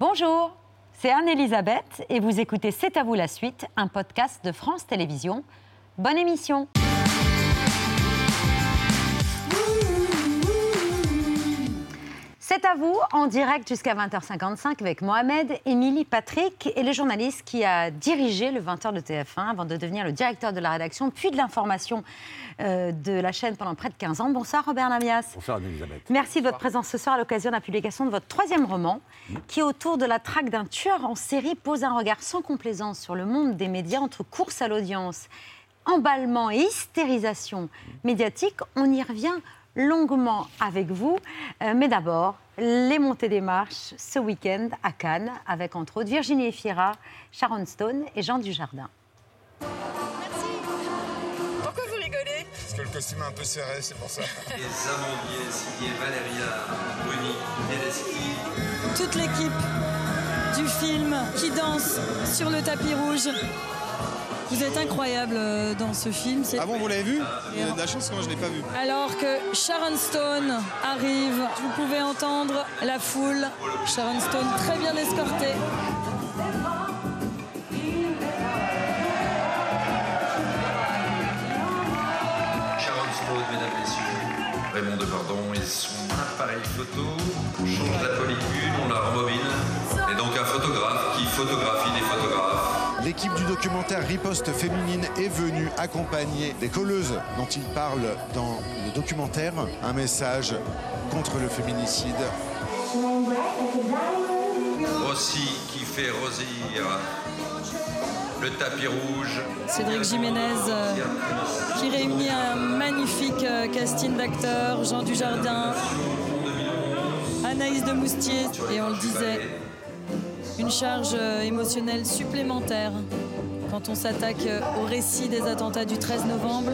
Bonjour, c'est Anne-Elisabeth et vous écoutez C'est à vous la suite, un podcast de France Télévisions. Bonne émission C'est à vous, en direct jusqu'à 20h55 avec Mohamed, Émilie, Patrick et le journaliste qui a dirigé le 20h de TF1 avant de devenir le directeur de la rédaction, puis de l'information euh, de la chaîne pendant près de 15 ans. Bonsoir Robert Namias. Bonsoir Elisabeth. Merci de votre présence ce soir à l'occasion de la publication de votre troisième roman, qui autour de la traque d'un tueur en série pose un regard sans complaisance sur le monde des médias entre course à l'audience, emballement et hystérisation médiatique. On y revient longuement avec vous. Euh, mais d'abord, les montées des marches ce week-end à Cannes, avec entre autres Virginie Efira, Sharon Stone et Jean Dujardin. Merci. Pourquoi vous rigolez? Parce que le costume est un peu serré, c'est pour ça. Les amandiers signés Valéria Bruni Tedeschi. Toute l'équipe du film qui danse sur le tapis rouge. Vous êtes incroyable euh, dans ce film. Ah bon, vous l'avez vu Il y a de la chance que moi je l'ai pas vu. Alors que Sharon Stone arrive, vous pouvez entendre la foule. Sharon Stone très bien escortée. Sharon Stone, mesdames, messieurs. Raymond Depardon et son appareil photo. On change la pellicule, on la rembobine. Et donc un photographe qui photographie des photographes. L'équipe du documentaire Riposte féminine est venue accompagner des colleuses dont il parle dans le documentaire. Un message contre le féminicide. Rossi qui fait rosir le tapis rouge. Cédric Jiménez euh, qui réunit un magnifique euh, casting d'acteurs. Jean Dujardin, Anaïs de Moustier. Et on le disait, une charge euh, émotionnelle supplémentaire quand on s'attaque euh, au récit des attentats du 13 novembre.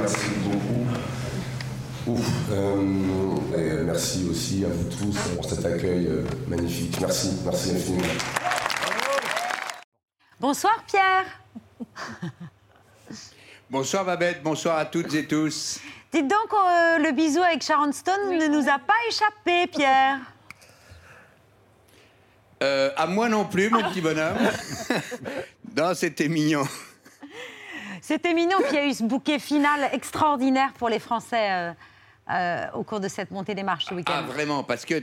Merci beaucoup. Ouf. Euh, et merci aussi à vous tous pour cet accueil magnifique. Merci, merci infiniment. Bonsoir Pierre. Bonsoir Babette, bonsoir à toutes et tous. Dites donc, euh, le bisou avec Sharon Stone ne nous a pas échappé, Pierre. Euh, à moi non plus, mon petit bonhomme. non, c'était mignon. C'était mignon, puis il y a eu ce bouquet final extraordinaire pour les Français euh, euh, au cours de cette montée des marches ce week-end. Ah, vraiment, parce que.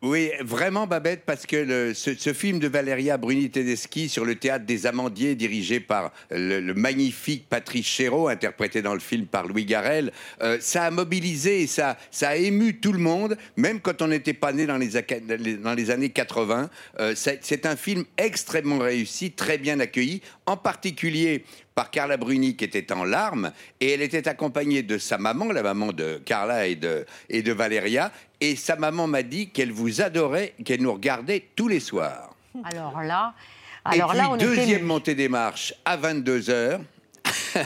Oui, vraiment, Babette, parce que ce, film de Valeria Bruni Tedeschi sur le théâtre des Amandiers, dirigé par le, magnifique Patrice Chéreau, interprété dans le film par Louis Garrel, euh, ça a mobilisé, et ça, a ému tout le monde, même quand on n'était pas né dans les, années 80. Euh, c'est un film extrêmement réussi, très bien accueilli, en particulier par Carla Bruni qui était en larmes et elle était accompagnée de sa maman, la maman de Carla et de, et de Valéria. Et sa maman m'a dit qu'elle vous adorait, qu'elle nous regardait tous les soirs. Alors là, alors et là, puis, on deuxième était... montée des marches à 22 heures.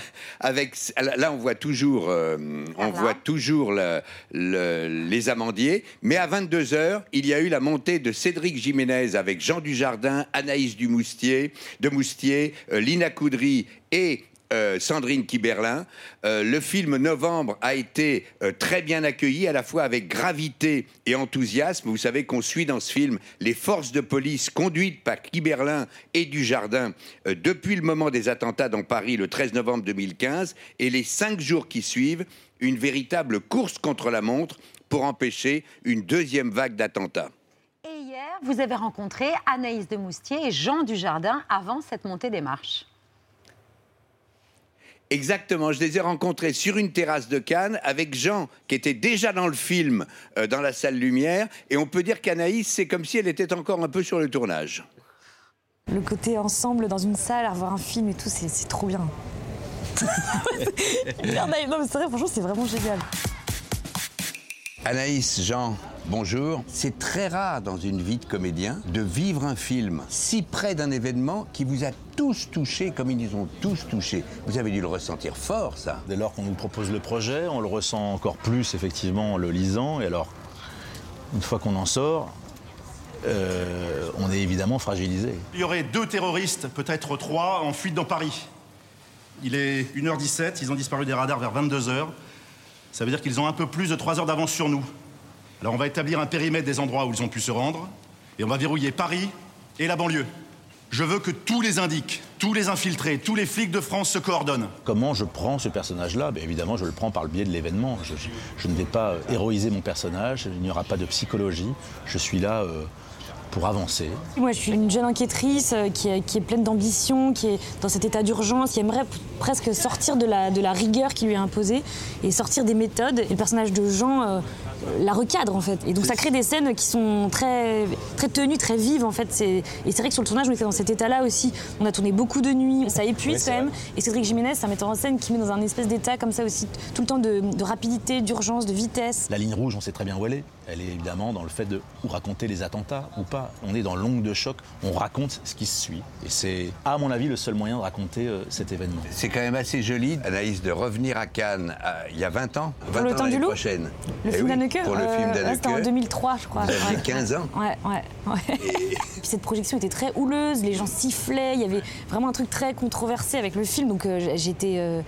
Avec là, on voit toujours, euh, on voit toujours le- le- les amandiers. Mais à 22 heures, il y a eu la montée de Cédric Jiménez avec Jean Dujardin, Anaïs Dumoustier, de Moustier, euh, Lina Coudry et euh, Sandrine Kiberlin. Euh, le film Novembre a été euh, très bien accueilli, à la fois avec gravité et enthousiasme. Vous savez qu'on suit dans ce film les forces de police conduites par Kiberlin et Dujardin depuis le moment des attentats dans Paris le 13 novembre 2015 et les cinq jours qui suivent, une véritable course contre la montre pour empêcher une deuxième vague d'attentats. Et hier, vous avez rencontré Anaïs de Moustier et Jean Dujardin avant cette montée des marches. Exactement, je les ai rencontrés sur une terrasse de Cannes avec Jean, qui était déjà dans le film, euh, dans la salle lumière, et on peut dire qu'Anaïs, c'est comme si elle était encore un peu sur le tournage. Le côté ensemble dans une salle, à voir un film et tout, c'est trop bien. Non mais c'est vrai, franchement, c'est vraiment génial. Anaïs, Jean, bonjour. C'est très rare dans une vie de comédien de vivre un film si près d'un événement qui vous a tous touchés comme ils nous ont tous touchés. Vous avez dû le ressentir fort, ça. Dès lors qu'on nous propose le projet, on le ressent encore plus effectivement en le lisant. Et alors, une fois qu'on en sort, euh, on est évidemment fragilisé. Il y aurait deux terroristes, peut-être trois, en fuite dans Paris. Il est 1h17, ils ont disparu des radars vers 22h. Ça veut dire qu'ils ont un peu plus de 3 heures d'avance sur nous. Alors on va établir un périmètre des endroits où ils ont pu se rendre, et on va verrouiller Paris et la banlieue. Je veux que tous les indiques, tous les infiltrés, tous les flics de France se coordonnent. Comment je prends ce personnage-là? Ben, Évidemment, je le prends par le biais de l'événement. Je, ne vais pas héroïser mon personnage, il n'y aura pas de psychologie. Je suis là euh, pour avancer. Moi, je suis une jeune enquêtrice euh, qui est, qui est pleine d'ambition, qui est dans cet état d'urgence, qui aimerait presque sortir de la, de la rigueur qui lui est imposée et sortir des méthodes. Et le personnage de Jean euh, la recadre, en fait. Et donc, ça crée des scènes qui sont très, très tenues, très vives, en fait. Et c'est vrai que sur le tournage, on était dans cet état-là aussi. On a tourné beaucoup de nuits, ça épuise quand même. vrai. Et Cédric Jiménez, c'est un metteur en scène qui met dans un espèce d'état comme ça aussi, tout le temps de, de rapidité, d'urgence, de vitesse. La ligne rouge, on sait très bien où elle est. Elle est évidemment dans le fait de ou raconter les attentats ou pas. On est dans l'ongle de choc, on raconte ce qui se suit. Et c'est, à mon avis, le seul moyen de raconter euh, cet événement. C'est quand même assez joli, Anaïs, de revenir à Cannes euh, il y a 20 ans. 20 le ans temps du loup prochaine. Le Eh film oui, d'Anneke Pour le euh, film ouais, C'était en d'Anneke. 2003, je crois. Ouais. 15 ans. Ouais, ouais, ouais. Puis cette projection était très houleuse, les gens sifflaient, il y avait vraiment un truc très controversé avec le film, donc euh, j'étais.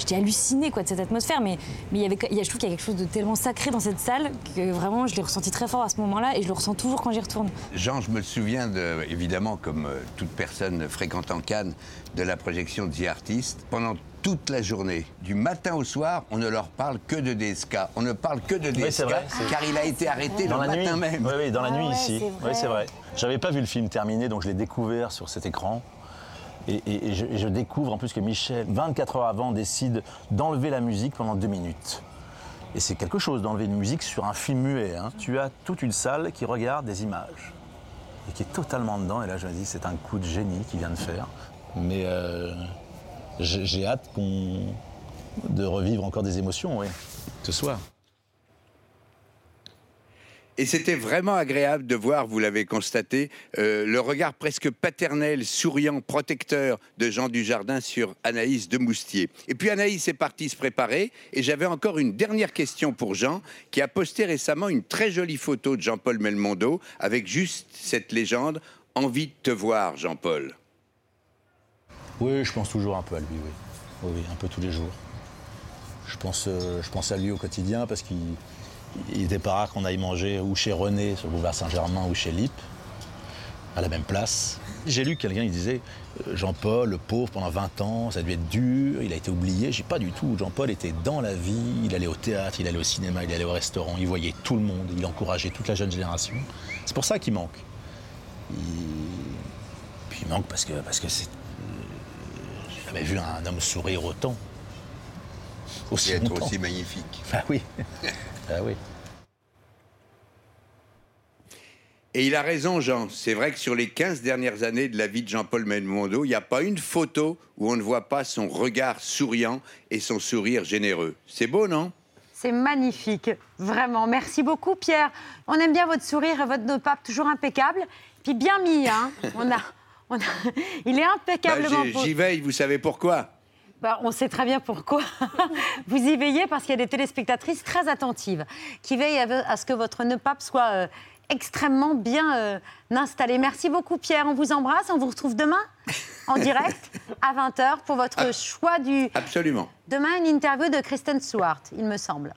J'étais hallucinée quoi, de cette atmosphère, mais, mais il y avait, il y a- je trouve qu'il y a quelque chose de tellement sacré dans cette salle que vraiment je l'ai ressenti très fort à ce moment-là et je le ressens toujours quand j'y retourne. Jean, je me souviens, de, évidemment, comme euh, toute personne fréquentant Cannes, de la projection de The Artist. Pendant toute la journée, du matin au soir, on ne leur parle que de DSK. On ne parle que de Oui, DSK, vrai, c'est- car il a été arrêté dans le la matin nuit. même. Oui, oui, dans la Ah nuit ouais, ici. c'est Oui, vrai. c'est vrai. J'avais pas vu le film terminé, donc je l'ai découvert sur cet écran. Et, je, découvre en plus que Michel, 24 heures avant, décide d'enlever la musique pendant deux minutes. Et c'est quelque chose d'enlever une musique sur un film muet. hein. Tu as toute une salle qui regarde des images et qui est totalement dedans. Et là, je me dis, c'est un coup de génie qu'il vient de faire. Mais euh, j'ai hâte de revivre encore des émotions, oui, ce soir. Et c'était vraiment agréable de voir, vous l'avez constaté, euh, le regard presque paternel, souriant, protecteur de Jean Dujardin sur Anaïs de Moustier. Et puis Anaïs est partie se préparer, et j'avais encore une dernière question pour Jean, qui a posté récemment une très jolie photo de Jean-Paul Melmondo, avec juste cette légende « Envie de te voir, Jean-Paul ». Oui, je pense toujours un peu à lui, oui. Oui, un peu tous les jours. Je pense, euh, je pense à lui au quotidien parce qu'il il était pas rare qu'on aille manger ou chez René sur le boulevard Saint-Germain ou chez Lippe, à la même place. J'ai lu quelqu'un qui disait euh, Jean-Paul, le pauvre, pendant 20 ans, ça a dû être dur, il a été oublié. J'ai pas du tout. Jean-Paul était dans la vie, il allait au théâtre, il allait au cinéma, il allait au restaurant, il voyait tout le monde, il encourageait toute la jeune génération. C'est pour ça qu'il manque. Il... Puis il manque parce que parce que j'ai jamais vu un homme sourire autant. Aussi Et être longtemps. aussi magnifique. Ah oui. ah oui. Et il a raison, Jean. C'est vrai que sur les 15 dernières années de la vie de Jean-Paul Melmondo, il n'y a pas une photo où on ne voit pas son regard souriant et son sourire généreux. C'est beau, non? C'est magnifique, vraiment. Merci beaucoup, Pierre. On aime bien votre sourire et votre no-pape, toujours impeccable. Puis bien mis, hein. On a, on a- il est Bah, impeccablement j'ai- beau. J'y veille, vous savez pourquoi? Bah, on sait très bien pourquoi. Vous y veillez parce qu'il y a des téléspectatrices très attentives qui veillent à ce que votre ne-pape soit euh, extrêmement bien euh, installé. Merci beaucoup, Pierre. On vous embrasse. On vous retrouve demain en direct à 20h pour votre choix du. Absolument. Demain, une interview de Kristen Stewart, il me semble.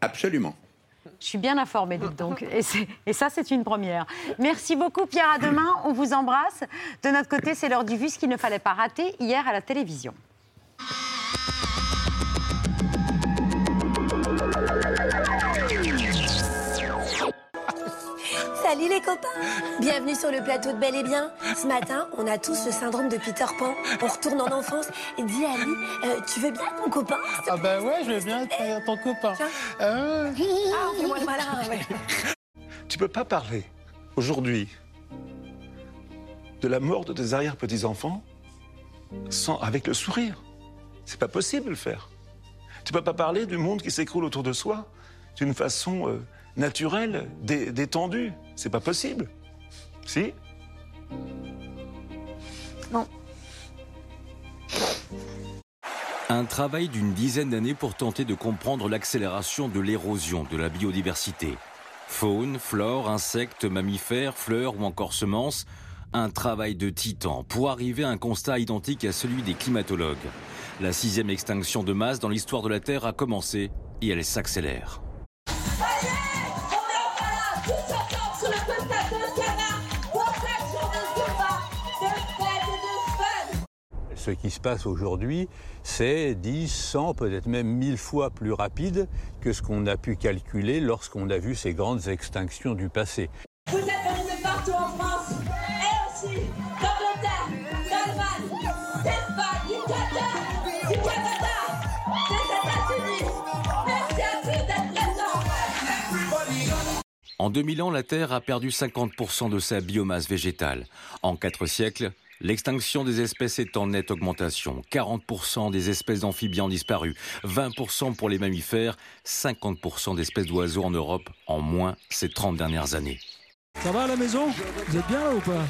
Absolument. Je suis bien informée, dites donc. Et, et ça, c'est une première. Merci beaucoup, Pierre. À demain. On vous embrasse. De notre côté, c'est l'heure du vu, ce qu'il ne fallait pas rater hier à la télévision. Salut les copains Bienvenue sur le plateau de Bel et Bien. Ce matin, on a tous le syndrome de Peter Pan. On retourne en enfance. Dis Ali, euh, tu veux bien ton copain Ah bah ouais, je veux bien ton copain. Euh, Ah, fais-moi le malin, ouais. Tu peux pas parler aujourd'hui de la mort de tes arrière-petits-enfants sans avec le sourire. C'est pas possible de le faire. Tu peux pas parler du monde qui s'écroule autour de soi d'une façon euh, naturelle, dé- détendue. C'est pas possible. Si Non. Un travail d'une dizaine d'années pour tenter de comprendre l'accélération de l'érosion de la biodiversité. Faune, flore, insectes, mammifères, fleurs ou encore semences. Un travail de titan pour arriver à un constat identique à celui des climatologues. La sixième extinction de masse dans l'histoire de la Terre a commencé et elle s'accélère. Ce qui se passe aujourd'hui, c'est 10, 100, peut-être même 1000 fois plus rapide que ce qu'on a pu calculer lorsqu'on a vu ces grandes extinctions du passé. Vous êtes venus partout en France, et aussi d'Angleterre, d'Allemagne, d'Espagne, du Qatar, du Canada, des États-Unis. Merci à tous d'être présents. En 2000 ans, la Terre a perdu 50% de sa biomasse végétale. En quatre siècles, l'extinction des espèces est en nette augmentation. 40% des espèces d'amphibiens ont disparu, 20% pour les mammifères, 50% d'espèces d'oiseaux en Europe en moins ces 30 dernières années. Ça va à la maison? Vous êtes bien là ou pas?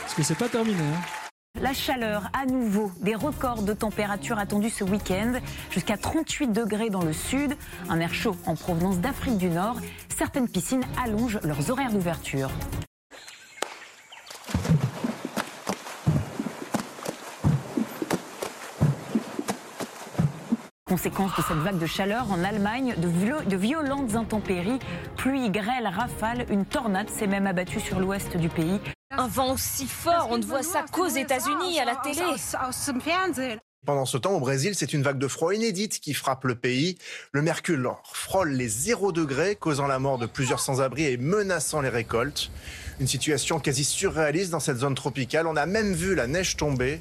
Parce que c'est pas terminé. Hein la chaleur, à nouveau, des records de température attendus ce week-end, jusqu'à 38 degrés dans le sud, un air chaud en provenance d'Afrique du Nord. Certaines piscines allongent leurs horaires d'ouverture. Conséquence de cette vague de chaleur en Allemagne, de, de, violentes intempéries, pluie, grêle, rafale, une tornade s'est même abattue sur l'ouest du pays. Un vent aussi fort, on ne voit ça qu'aux États-Unis à la télé. Pendant ce temps, au Brésil, c'est une vague de froid inédite qui frappe le pays. Le mercure frôle les 0 degrés, causant la mort de plusieurs sans-abri et menaçant les récoltes. Une situation quasi surréaliste dans cette zone tropicale. On a même vu la neige tomber.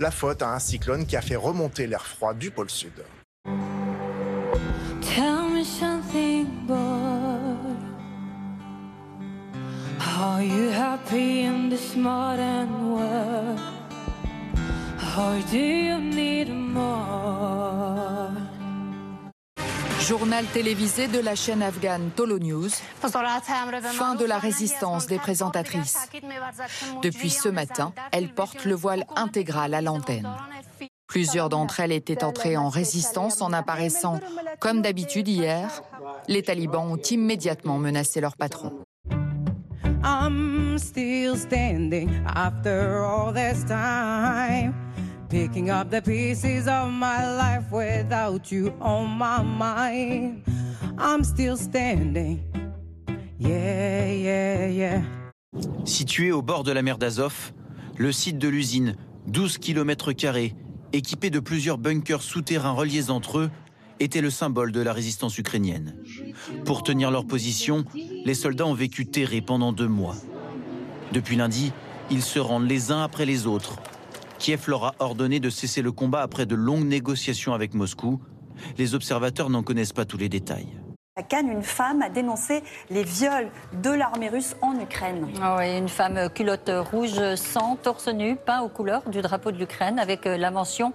La faute à un cyclone qui a fait remonter l'air froid du pôle sud. Tell me something, boy. Are you happy in this modern world? Or do you need more? Journal télévisé de la chaîne afghane Tolo News. Fin de la résistance des présentatrices. Depuis ce matin, elles portent le voile intégral à l'antenne. Plusieurs d'entre elles étaient entrées en résistance en apparaissant comme d'habitude hier. Les talibans ont immédiatement menacé leur patron. I'm still standing after all this time. Picking up the pieces of my life without you on my mind. I'm still standing. Yeah, yeah, yeah. Situé au bord de la mer d'Azov, le site de l'usine, 12 km, équipé de plusieurs bunkers souterrains reliés entre eux, était le symbole de la résistance ukrainienne. Pour tenir leur position, les soldats ont vécu terrés pendant deux mois. Depuis lundi, ils se rendent les uns après les autres. Kiev leur a ordonné de cesser le combat après de longues négociations avec Moscou. Les observateurs n'en connaissent pas tous les détails. À Cannes, une femme a dénoncé les viols de l'armée russe en Ukraine. Ah oui, une femme culotte rouge sans torse nu, peint aux couleurs du drapeau de l'Ukraine, avec la mention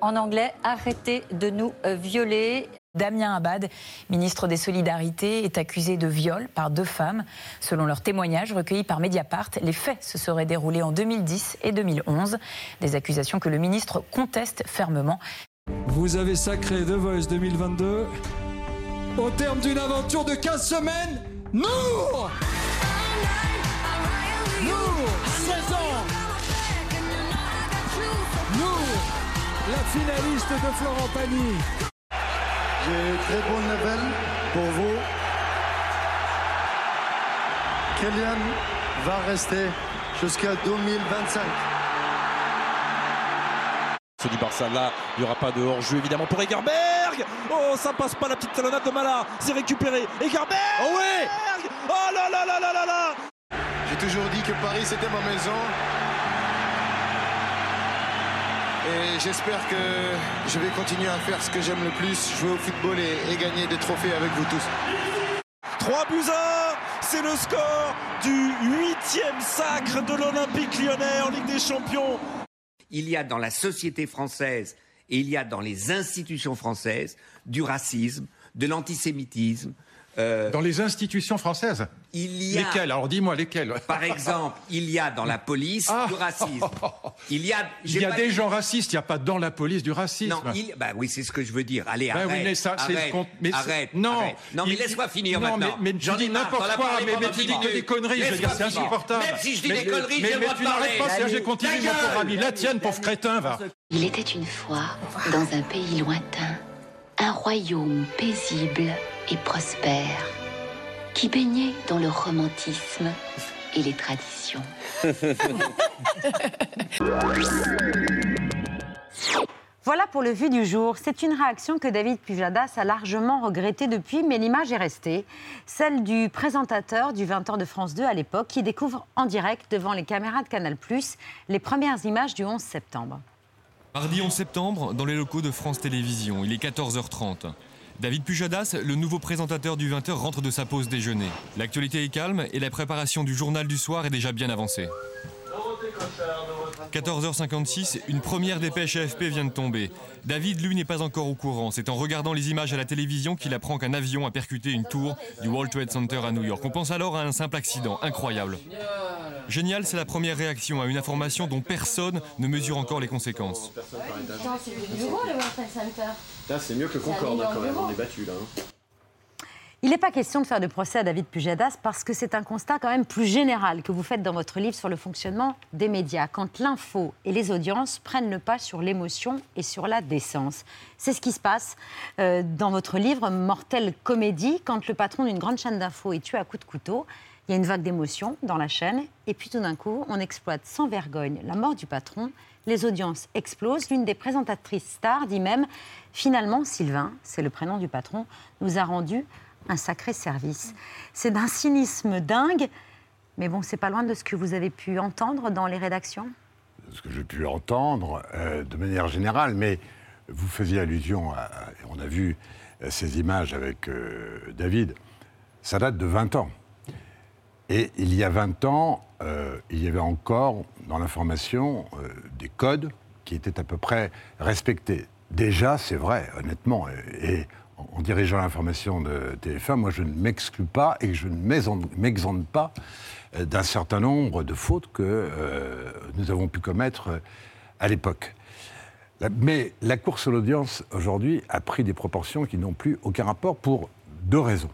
en anglais Arrêtez de nous violer. Damien Abad, ministre des Solidarités, est accusé de viol par deux femmes. Selon leurs témoignages recueillis par Mediapart, les faits se seraient déroulés en 2010 et 2011. Des accusations que le ministre conteste fermement. Vous avez sacré The Voice 2022 au terme d'une aventure de 15 semaines. Nour Nour, 16 ans Nour, la finaliste de Florent Pagny. J'ai très bonne nouvelle pour vous. Kylian va rester jusqu'à 2025. Du Barça là, il n'y aura pas de hors-jeu évidemment pour Egerberg. Oh, ça passe pas la petite talonnade de Mala. C'est récupéré. Egerberg Oh ouais Oh là là là là là là J'ai toujours dit que Paris c'était ma maison. Et j'espère que je vais continuer à faire ce que j'aime le plus, jouer au football et, et gagner des trophées avec vous tous. 3 buts à 1, c'est le score du huitième sacre de l'Olympique lyonnais en Ligue des Champions. Il y a dans la société française et il y a dans les institutions françaises du racisme, de l'antisémitisme, Dans les institutions françaises Il y a. Lesquelles Alors dis-moi lesquelles Par exemple, il y a dans la police Ah. du racisme. Il y a. Il j'ai y a pas des dit- gens racistes, il n'y a pas dans la police du racisme. Non, il... bah oui, c'est ce que je veux dire. Allez, Ben arrête. oui, mais ça, arrête, mais non, arrête. non, mais il- laisse-moi finir non, maintenant. mais- mais tu dis n'importe quoi, mais- mais tu dis que des conneries, je veux dire, c'est insupportable. Même si je dis Mais- des conneries, le mais tu n'arrêtes pas, c'est-à-dire, je continue, mon pauvre ami. La tienne, pauvre crétin, va. Il était une fois, dans un pays lointain, un royaume paisible et prospère, qui baignait dans le romantisme et les traditions. Voilà pour le vu du jour. C'est une réaction que David Pujadas a largement regrettée depuis, mais l'image est restée. Celle du présentateur du 20h de France 2 à l'époque, qui découvre en direct devant les caméras de Canal+, les premières images du 11 septembre. Mardi 11 septembre, dans les locaux de France Télévisions, il est 14h30. David Pujadas, le nouveau présentateur du 20h, rentre de sa pause déjeuner. L'actualité est calme et la préparation du journal du soir est déjà bien avancée. 14h56, une première dépêche AFP vient de tomber. David, lui, n'est pas encore au courant. C'est en regardant les images à la télévision qu'il apprend qu'un avion a percuté une tour du World Trade Center à New York. On pense alors à un simple accident, incroyable. Génial, c'est la première réaction à une information dont personne ne mesure encore les conséquences. Putain, c'est le bureau, le World Trade Center. Là, c'est mieux que Concorde hein, quand même. On est battu là. Il n'est pas question de faire de procès à David Pujadas parce que c'est un constat quand même plus général que vous faites dans votre livre sur le fonctionnement des médias, quand l'info et les audiences prennent le pas sur l'émotion et sur la décence. C'est ce qui se passe euh, dans votre livre Mortelle Comédie, quand le patron d'une grande chaîne d'infos est tué à coups de couteau. Il y a une vague d'émotion dans la chaîne, et puis tout d'un coup, on exploite sans vergogne la mort du patron. Les audiences explosent. L'une des présentatrices stars dit même Finalement, Sylvain, c'est le prénom du patron, nous a rendu un sacré service. C'est d'un cynisme dingue, mais bon, c'est pas loin de ce que vous avez pu entendre dans les rédactions. ce que j'ai pu entendre euh, de manière générale, mais vous faisiez allusion, à, on a vu euh, ces images avec euh, David, ça date de 20 ans. Et il y a 20 ans, il y avait encore dans l'information des codes qui étaient à peu près respectés. Déjà, c'est vrai, honnêtement, en dirigeant l'information de TF1, moi je ne m'exclus pas et je ne m'exempte pas euh, d'un certain nombre de fautes que euh, nous avons pu commettre euh, à l'époque. Mais la course à l'audience aujourd'hui a pris des proportions qui n'ont plus aucun rapport pour deux raisons.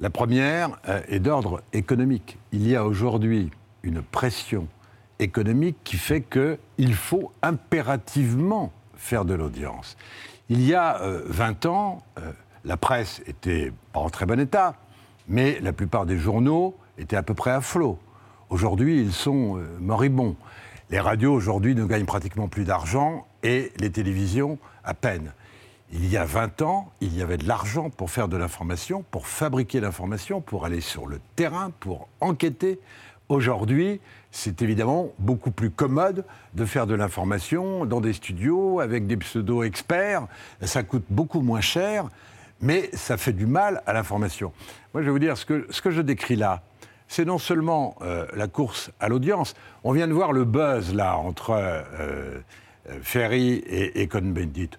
La première est d'ordre économique. Il y a aujourd'hui une pression économique qui fait qu'il faut impérativement faire de l'audience. Il y a euh, 20 ans, euh, la presse était pas en très bon état, mais la plupart des journaux étaient à peu près à flot. Aujourd'hui, ils sont euh, moribonds. Les radios aujourd'hui ne gagnent pratiquement plus d'argent et les télévisions à peine. Il y a 20 ans, il y avait de l'argent pour faire de l'information, pour fabriquer l'information, pour aller sur le terrain, pour enquêter. Aujourd'hui, c'est évidemment beaucoup plus commode de faire de l'information dans des studios avec des pseudo-experts. Ça coûte beaucoup moins cher, mais ça fait du mal à l'information. Moi, je vais vous dire, ce que, ce que je décris là, c'est non seulement euh, la course à l'audience, on vient de voir le buzz là entre euh, euh, Ferry et, et Cohn-Bendit.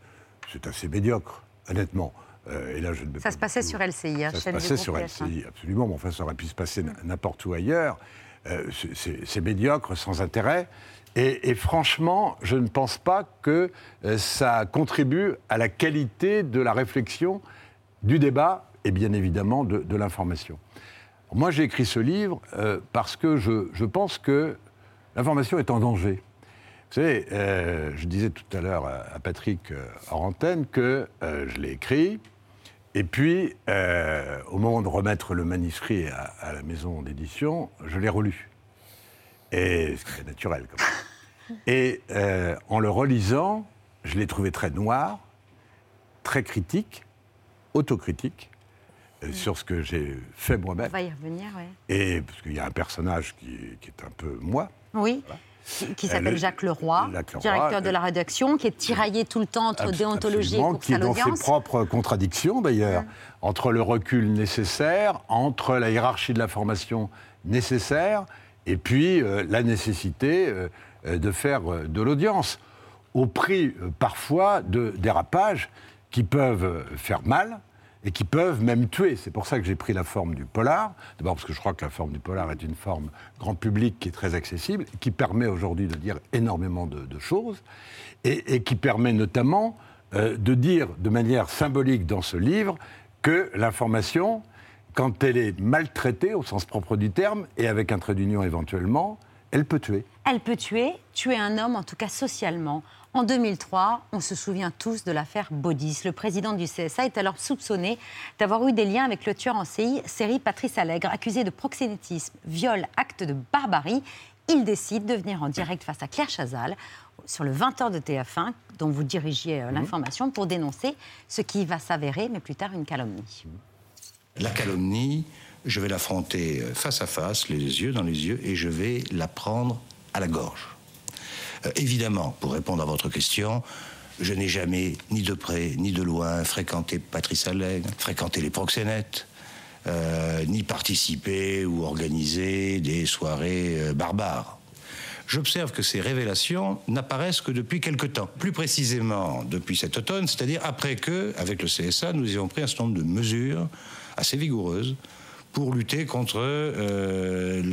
C'est assez médiocre, honnêtement. Euh, et là, je ne Ça se passait sur LCI, hein, ça se passait sur TF1. LCI, absolument, mais enfin, ça aurait pu se passer n- n'importe où ailleurs. Euh, c'est- médiocre, sans intérêt. Et, franchement, je ne pense pas que euh, ça contribue à la qualité de la réflexion, du débat et bien évidemment de, l'information. Moi, j'ai écrit ce livre euh, parce que je, pense que l'information est en danger. Vous savez, je disais tout à l'heure à, Patrick euh, que je l'ai écrit, et puis, euh, au moment de remettre le manuscrit à, à la maison d'édition, je l'ai relu. Et ce qui est naturel, quand même. Et euh, en le relisant, je l'ai trouvé très noir, très critique, autocritique, euh, sur ce que j'ai fait On moi-même. va y revenir, oui. Et parce qu'il y a un personnage qui, qui est un peu moi. Oui, qui Euh, s'appelle le- Jacques Leroy, directeur de euh, la rédaction, qui est tiraillé tout le temps entre déontologie et course qui est dans ses propres contradictions d'ailleurs, entre le recul nécessaire, entre la hiérarchie de la formation nécessaire, et puis euh, la nécessité euh, euh, de faire euh, de l'audience, au prix euh, parfois de dérapages qui peuvent euh, faire mal et qui peuvent même tuer. C'est pour ça que j'ai pris la forme du polar. D'abord parce que je crois que la forme du polar est une forme grand public qui est très accessible, qui permet aujourd'hui de dire énormément de, choses, et, et, qui permet notamment euh, de dire de manière symbolique dans ce livre que l'information, quand elle est maltraitée au sens propre du terme, et avec un trait d'union éventuellement, elle peut tuer. Elle peut tuer, tuer un homme, en tout cas socialement. En 2003, on se souvient tous de l'affaire Baudis. Le président du CSA est alors soupçonné d'avoir eu des liens avec le tueur en série Patrice Allègre, accusé de proxénétisme, viol, acte de barbarie. Il décide de venir en direct face à Claire Chazal sur le 20h de TF1, dont vous dirigiez euh, l'information, pour dénoncer ce qui va s'avérer, mais plus tard, une calomnie. La calomnie, je vais l'affronter euh, face à face, les yeux dans les yeux, et je vais la prendre à la gorge. Euh, évidemment, pour répondre à votre question, je n'ai jamais, ni de près, ni de loin, fréquenté Patrice Allègre, fréquenté les proxénètes, euh, ni participé ou organisé des soirées barbares. J'observe que ces révélations n'apparaissent que depuis quelque temps. Plus précisément, depuis cet automne, c'est-à-dire après que, avec le CSA, nous ayons pris un certain nombre de mesures assez vigoureuses pour lutter contre euh,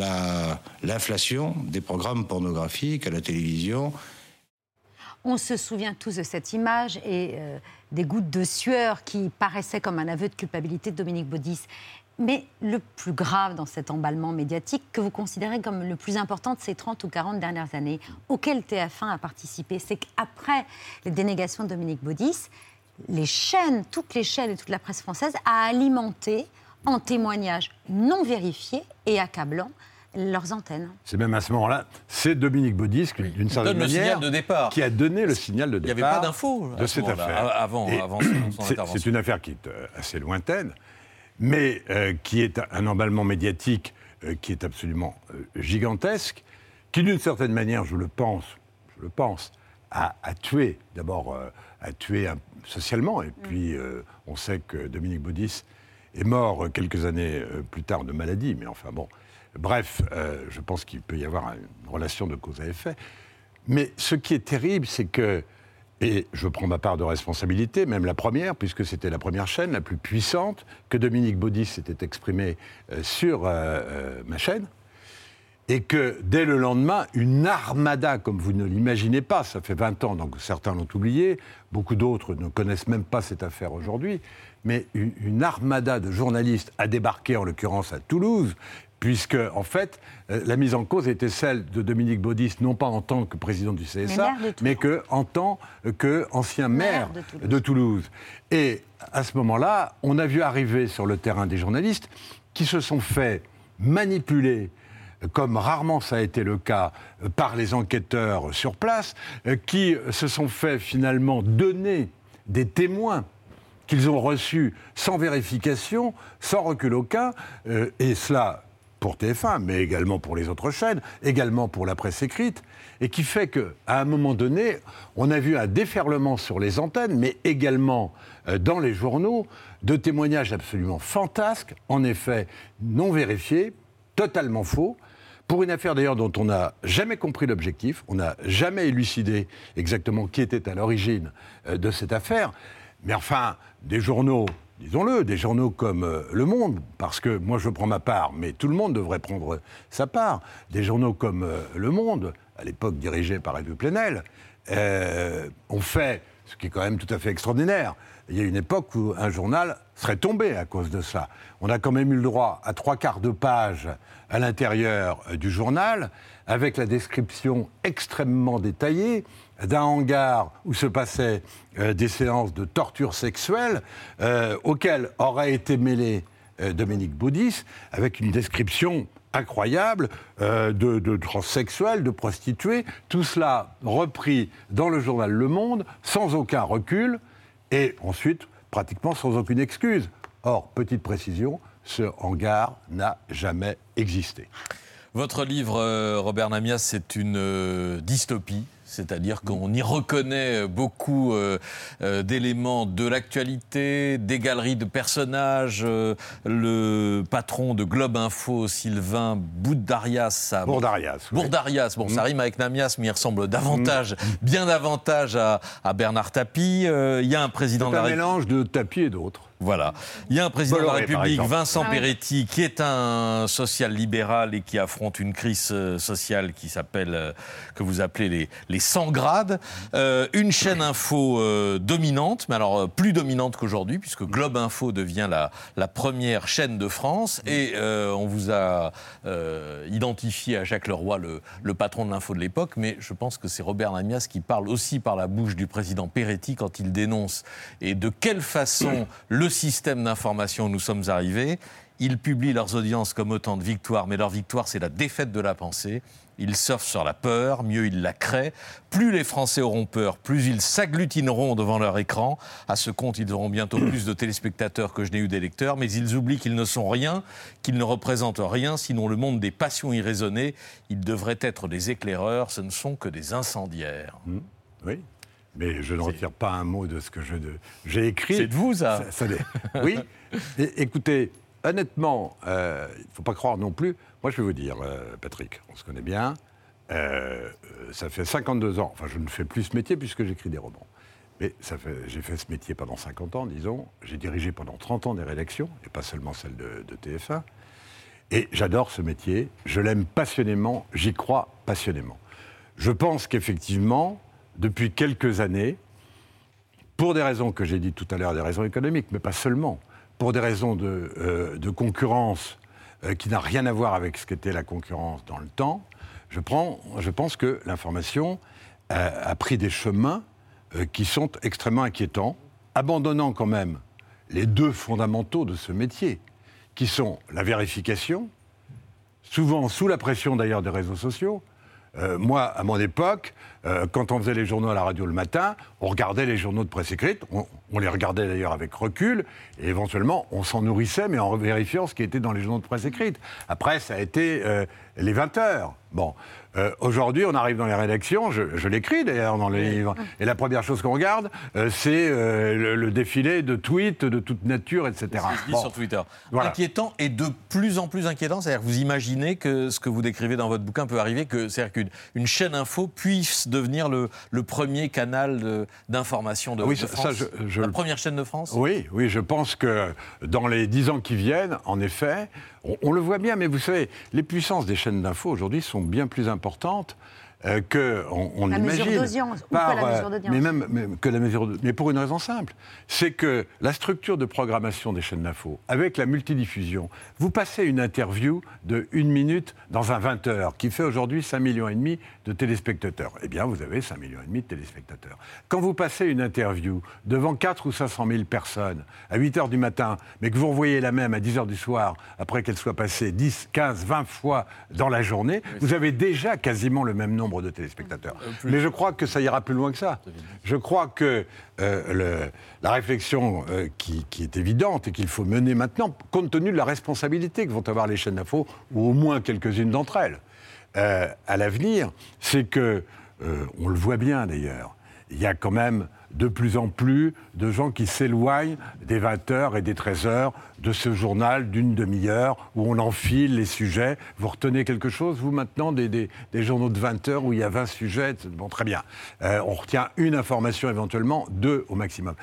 l'inflation des programmes pornographiques à la télévision. On se souvient tous de cette image et euh, des gouttes de sueur qui paraissaient comme un aveu de culpabilité de Dominique Baudis. Mais le plus grave dans cet emballement médiatique, que vous considérez comme le plus important de ces 30 ou 40 dernières années, auquel TF1 a participé, c'est qu'après les dénégations de Dominique Baudis, les chaînes, toutes les chaînes et toute la presse française a alimenté en témoignages non vérifiés et accablants leurs antennes. C'est même à ce moment-là, c'est Dominique Baudis, d'une certaine manière, de départ. qui a donné le signal de départ. Il n'y avait pas d'infos de cette affaire. Avant, avant son intervention. C'est une affaire qui est euh, assez lointaine, mais euh, qui est un emballement médiatique euh, qui est absolument euh, gigantesque, qui d'une certaine manière, je le pense, je le pense, a, a tué d'abord, euh, a tué un- socialement, et puis euh, on sait que Dominique Baudis est mort quelques années euh, plus tard de maladie, mais enfin bon. Bref, euh, je pense qu'il peut y avoir une relation de cause à effet. Mais ce qui est terrible, c'est que, et je prends ma part de responsabilité, même la première, puisque c'était la première chaîne, la plus puissante, que Dominique Baudis s'était exprimé euh, sur ma chaîne, et que dès le lendemain, une armada, comme vous ne l'imaginez pas, ça fait 20 ans, donc certains l'ont oublié, beaucoup d'autres ne connaissent même pas cette affaire aujourd'hui, mais une, une armada de journalistes a débarqué, en l'occurrence à Toulouse, puisque, en fait, euh, la mise en cause était celle de Dominique Baudis, non pas en tant que président du CSA, de Toulouse. mais que en tant qu'ancien maire, de Toulouse. Et à ce moment-là, on a vu arriver sur le terrain des journalistes qui se sont fait manipuler comme rarement ça a été le cas euh, par les enquêteurs sur place, euh, qui se sont fait finalement donner des témoins qu'ils ont reçus sans vérification, sans recul aucun, euh, et cela pour TF1, mais également pour les autres chaînes, également pour la presse écrite, et qui fait qu'à un moment donné, on a vu un déferlement sur les antennes, mais également euh, dans les journaux, de témoignages absolument fantasques, en effet non vérifiés, totalement faux, pour une affaire d'ailleurs dont on n'a jamais compris l'objectif, on n'a jamais élucidé exactement qui était à l'origine euh, de cette affaire, mais enfin, des journaux, disons-le, des journaux comme euh, Le Monde, parce que moi je prends ma part, mais tout le monde devrait prendre sa part, des journaux comme euh, Le Monde, à l'époque dirigé par Edouard Plenel, euh, ont fait ce qui est quand même tout à fait extraordinaire. Il y a une époque où un journal serait tombé à cause de ça. On a quand même eu le droit à trois quarts de page à l'intérieur du journal, avec la description extrêmement détaillée d'un hangar où se passaient euh, des séances de torture sexuelle, euh, auxquelles aurait été mêlé euh, Dominique Baudis, avec une description incroyable euh, de, de transsexuels, de prostituées, tout cela repris dans le journal Le Monde, sans aucun recul, et ensuite pratiquement sans aucune excuse. Or, petite précision, ce hangar n'a jamais existé. Votre livre, Robert Namias, c'est une dystopie. C'est-à-dire qu'on y reconnaît beaucoup euh, euh, d'éléments de l'actualité, des galeries de personnages. euh, le patron de Globe Info, Sylvain Bourdarias. ça- Bourdarias. oui. Bourdarias, bon, ça rime avec Namias, mais il ressemble davantage, bien davantage à, à Bernard Tapie. Euh, Il y a un président de la un mélange de tapis et d'autres. Voilà. Il y a un président de la République. Vincent Ah. Peretti, qui est un social-libéral et qui affronte une crise euh, sociale qui s'appelle, euh, que vous appelez les, les 100 grades. Euh, une chaîne info euh, dominante, mais alors euh, plus dominante qu'aujourd'hui, puisque Globe Info devient la, la première chaîne de France. Et euh, on vous a euh, identifié à Jacques Leroy, le, le patron de l'info de l'époque, mais je pense que c'est Robert Namias qui parle aussi par la bouche du président Peretti quand il dénonce et de quelle façon le système d'information où nous sommes arrivés. Ils publient leurs audiences comme autant de victoires, mais leur victoire, c'est la défaite de la pensée. Ils surfent sur la peur, mieux ils la créent. Plus les Français auront peur, plus ils s'agglutineront devant leur écran. À ce compte, ils auront bientôt plus de téléspectateurs que je n'ai eu d'électeurs, mais ils oublient qu'ils ne sont rien, qu'ils ne représentent rien, sinon le monde des passions irraisonnées. Ils devraient être des éclaireurs, ce ne sont que des incendiaires. Oui. Mais je ne retire pas un mot de ce que j'ai écrit. C'est de vous, ça. Oui. Et, écoutez, honnêtement, euh, il ne faut pas croire non plus. Moi, je vais vous dire, euh, Patrick, on se connaît bien. Euh, ça fait 52 ans. Enfin, je ne fais plus ce métier puisque j'écris des romans. Mais j'ai fait ce métier pendant 50 ans, disons. J'ai dirigé pendant 30 ans des rédactions, et pas seulement celle de, de TF1. Et j'adore ce métier. Je l'aime passionnément. J'y crois passionnément. Je pense qu'effectivement, depuis quelques années, pour des raisons que j'ai dit tout à l'heure, des raisons économiques, mais pas seulement, pour des raisons de, euh, concurrence euh, qui n'a rien à voir avec ce qu'était la concurrence dans le temps, je, pense que l'information a, a pris des chemins euh, qui sont extrêmement inquiétants, abandonnant quand même les deux fondamentaux de ce métier, qui sont la vérification, souvent sous la pression d'ailleurs des réseaux sociaux. Euh, moi, à mon époque, euh, quand on faisait les journaux à la radio le matin, on regardait les journaux de presse écrite, on, les regardait d'ailleurs avec recul, et éventuellement, on s'en nourrissait, mais en vérifiant ce qui était dans les journaux de presse écrite. Après, ça a été euh, les 20 heures. Bon, Euh, aujourd'hui, on arrive dans les rédactions, je, je l'écris d'ailleurs dans les livres, et la première chose qu'on regarde, euh, c'est euh, le, le défilé de tweets de toute nature, etc. Ce qui se dit Bon. sur Twitter. Voilà. Inquiétant et de plus en plus inquiétant. C'est-à-dire que vous imaginez que ce que vous décrivez dans votre bouquin peut arriver, que c'est-à-dire qu'une une chaîne info puisse devenir le, le premier canal d'information de, Oui, de ça- France. ça, je- je- La première chaîne de France? Oui, oui, je pense que dans les dix ans qui viennent, en effet, on, on le voit bien, mais vous savez, les puissances des chaînes d'infos aujourd'hui sont bien plus importantes importante, euh, que on, on La mesure ou Par, que la mesure d'audience. Mais même mais que la mesure de- mais pour une raison simple, c'est que la structure de programmation des chaînes d'infos, avec la multidiffusion, vous passez une interview de une minute dans un 20 heures, qui fait aujourd'hui 5 millions et demi de téléspectateurs. Eh bien, vous avez 5 millions et demi de téléspectateurs. Quand vous passez une interview devant 4 ou 500 000 personnes à 8 heures du matin, mais que vous revoyez la même à 10 heures du soir, après qu'elle soit passée 10, 15, 20 fois dans la journée, vous avez déjà quasiment le même nombre de téléspectateurs. Mais je crois que ça ira plus loin que ça. Je crois que euh, le- la réflexion euh, qui, qui est évidente et qu'il faut mener maintenant, compte tenu de la responsabilité que vont avoir les chaînes d'infos, ou au moins quelques-unes d'entre elles, euh, à l'avenir, c'est que, euh, on le voit bien d'ailleurs, il y a quand même de plus en plus de gens qui s'éloignent des 20h et des 13h de ce journal d'une demi-heure où on enfile les sujets. Vous retenez quelque chose, vous, maintenant, des, journaux de 20h où il y a 20 sujets? Bon, très bien. Euh, on retient une information éventuellement, deux au maximum.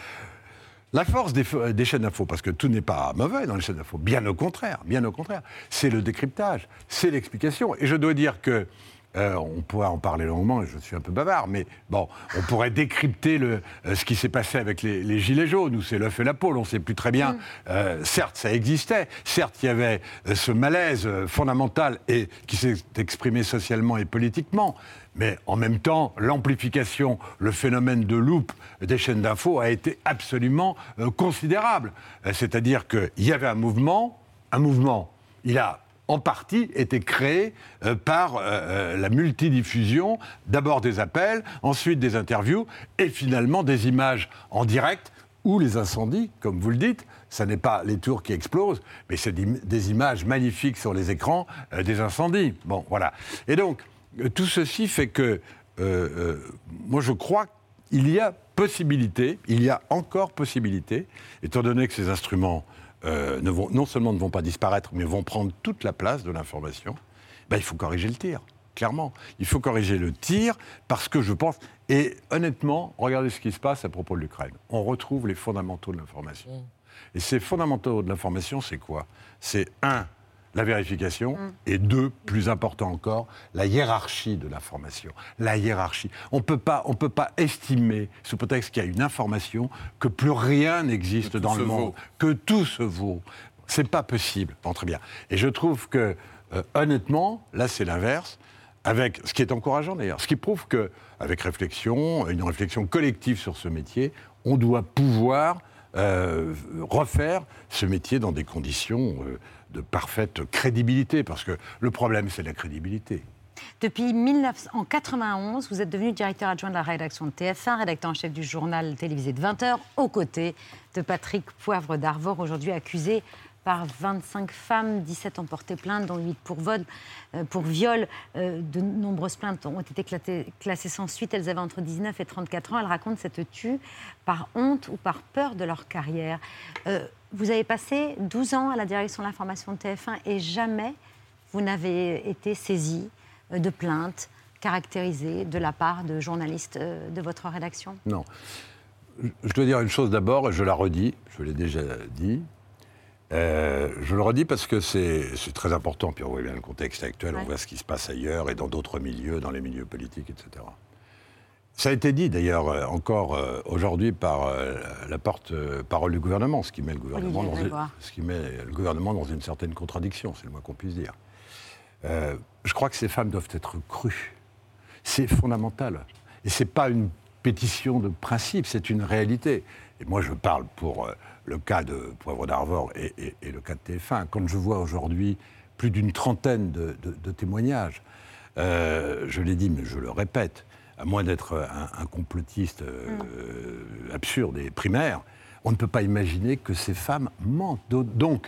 La force des, f- des chaînes d'infos, parce que tout n'est pas mauvais dans les chaînes d'infos, bien au contraire, bien au contraire, c'est le décryptage, c'est l'explication. Et je dois dire que, euh, on pourrait en parler longuement, et je suis un peu bavard, mais bon, on pourrait décrypter le, euh, ce qui s'est passé avec les, les Gilets jaunes, où c'est l'œuf et la poule, on ne sait plus très bien. Euh, certes, ça existait, certes, il y avait ce malaise fondamental et qui s'est exprimé socialement et politiquement, mais en même temps, l'amplification, le phénomène de loupe des chaînes d'infos a été absolument considérable. C'est-à-dire qu'il y avait un mouvement, un mouvement, il a en partie été créé euh, par euh, euh, la multidiffusion, d'abord des appels, ensuite des interviews, et finalement des images en direct ou les incendies, comme vous le dites, ça n'est pas les tours qui explosent, mais c'est des, images magnifiques sur les écrans des incendies. Bon, voilà. Et donc, tout ceci fait que, moi je crois qu'il y a possibilité, il y a encore possibilité, étant donné que ces instruments euh, ne vont, non seulement ne vont pas disparaître, mais vont prendre toute la place de l'information, ben, il faut corriger le tir, clairement. Il faut corriger le tir parce que je pense, et honnêtement, regardez ce qui se passe à propos de l'Ukraine. On retrouve les fondamentaux de l'information. Et ces fondamentaux de l'information, c'est quoi? C'est un, la vérification, et deux, plus important encore, la hiérarchie de l'information. La hiérarchie. On ne peut pas estimer, sous prétexte qu'il y a une information, que plus rien n'existe dans le monde, que tout se vaut. C'est pas possible. Bon, très bien. Et je trouve que, euh, honnêtement, là, c'est l'inverse avec ce qui est encourageant d'ailleurs, ce qui prouve que, avec réflexion, une réflexion collective sur ce métier, on doit pouvoir euh, refaire ce métier dans des conditions euh, de parfaite crédibilité, parce que le problème, c'est la crédibilité. Depuis 1991, vous êtes devenu directeur adjoint de la rédaction de TF1, rédacteur en chef du journal télévisé de 20h, aux côtés de Patrick Poivre d'Arvor, aujourd'hui accusé par 25 femmes, 17 ont porté plainte, dont 8 pour vol. Euh, pour viol. Euh, de nombreuses plaintes ont été classées sans suite. Elles avaient entre 19 et 34 ans. Elles racontent cette tue par honte ou par peur de leur carrière. Euh, vous avez passé 12 ans à la direction de l'information de TF1 et jamais vous n'avez été saisi de plaintes caractérisées de la part de journalistes de votre rédaction? Non. Je dois dire une chose d'abord, et je la redis, je l'ai déjà dit, euh, je le redis parce que c'est très important, puis on voit bien le contexte actuel, on voit ce qui se passe ailleurs et dans d'autres milieux, dans les milieux politiques, etc. Ça a été dit d'ailleurs euh, encore euh, aujourd'hui par la porte-parole du gouvernement, ce qui, met le gouvernement dans une, ce qui met le gouvernement dans une certaine contradiction, c'est le moins qu'on puisse dire. je crois que ces femmes doivent être crues. C'est fondamental. Et ce n'est pas une pétition de principe, c'est une réalité. Et moi, je parle pour le cas de Poivre d'Arvor et, le cas de TF1, quand je vois aujourd'hui plus d'une trentaine de, témoignages, euh, je l'ai dit, mais je le répète, à moins d'être un, complotiste euh, mm. absurde et primaire, on ne peut pas imaginer que ces femmes mentent. Donc,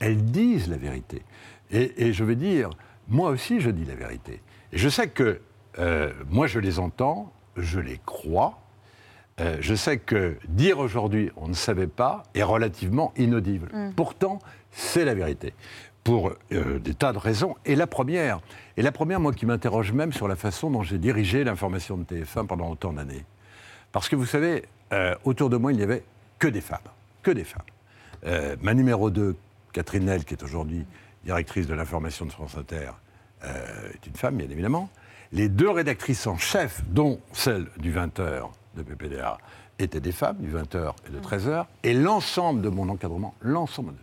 elles disent la vérité. Et, je veux dire, moi aussi, je dis la vérité. Et je sais que euh, moi, je les entends, je les crois, euh, je sais que dire aujourd'hui on ne savait pas est relativement inaudible. Mm. Pourtant, c'est la vérité. Pour euh, des tas de raisons. Et la première, et la première, moi qui m'interroge même sur la façon dont j'ai dirigé l'information de TF1 pendant autant d'années. Parce que vous savez, euh, autour de moi, il n'y avait que des femmes. Que des femmes. ma numéro 2, Catherine Nel, qui est aujourd'hui directrice de l'information de France Inter, est une femme, bien évidemment. Les deux rédactrices en chef, dont celle du 20h, de PPDA étaient des femmes, du 20h et de 13h, et l'ensemble de mon encadrement, l'ensemble de...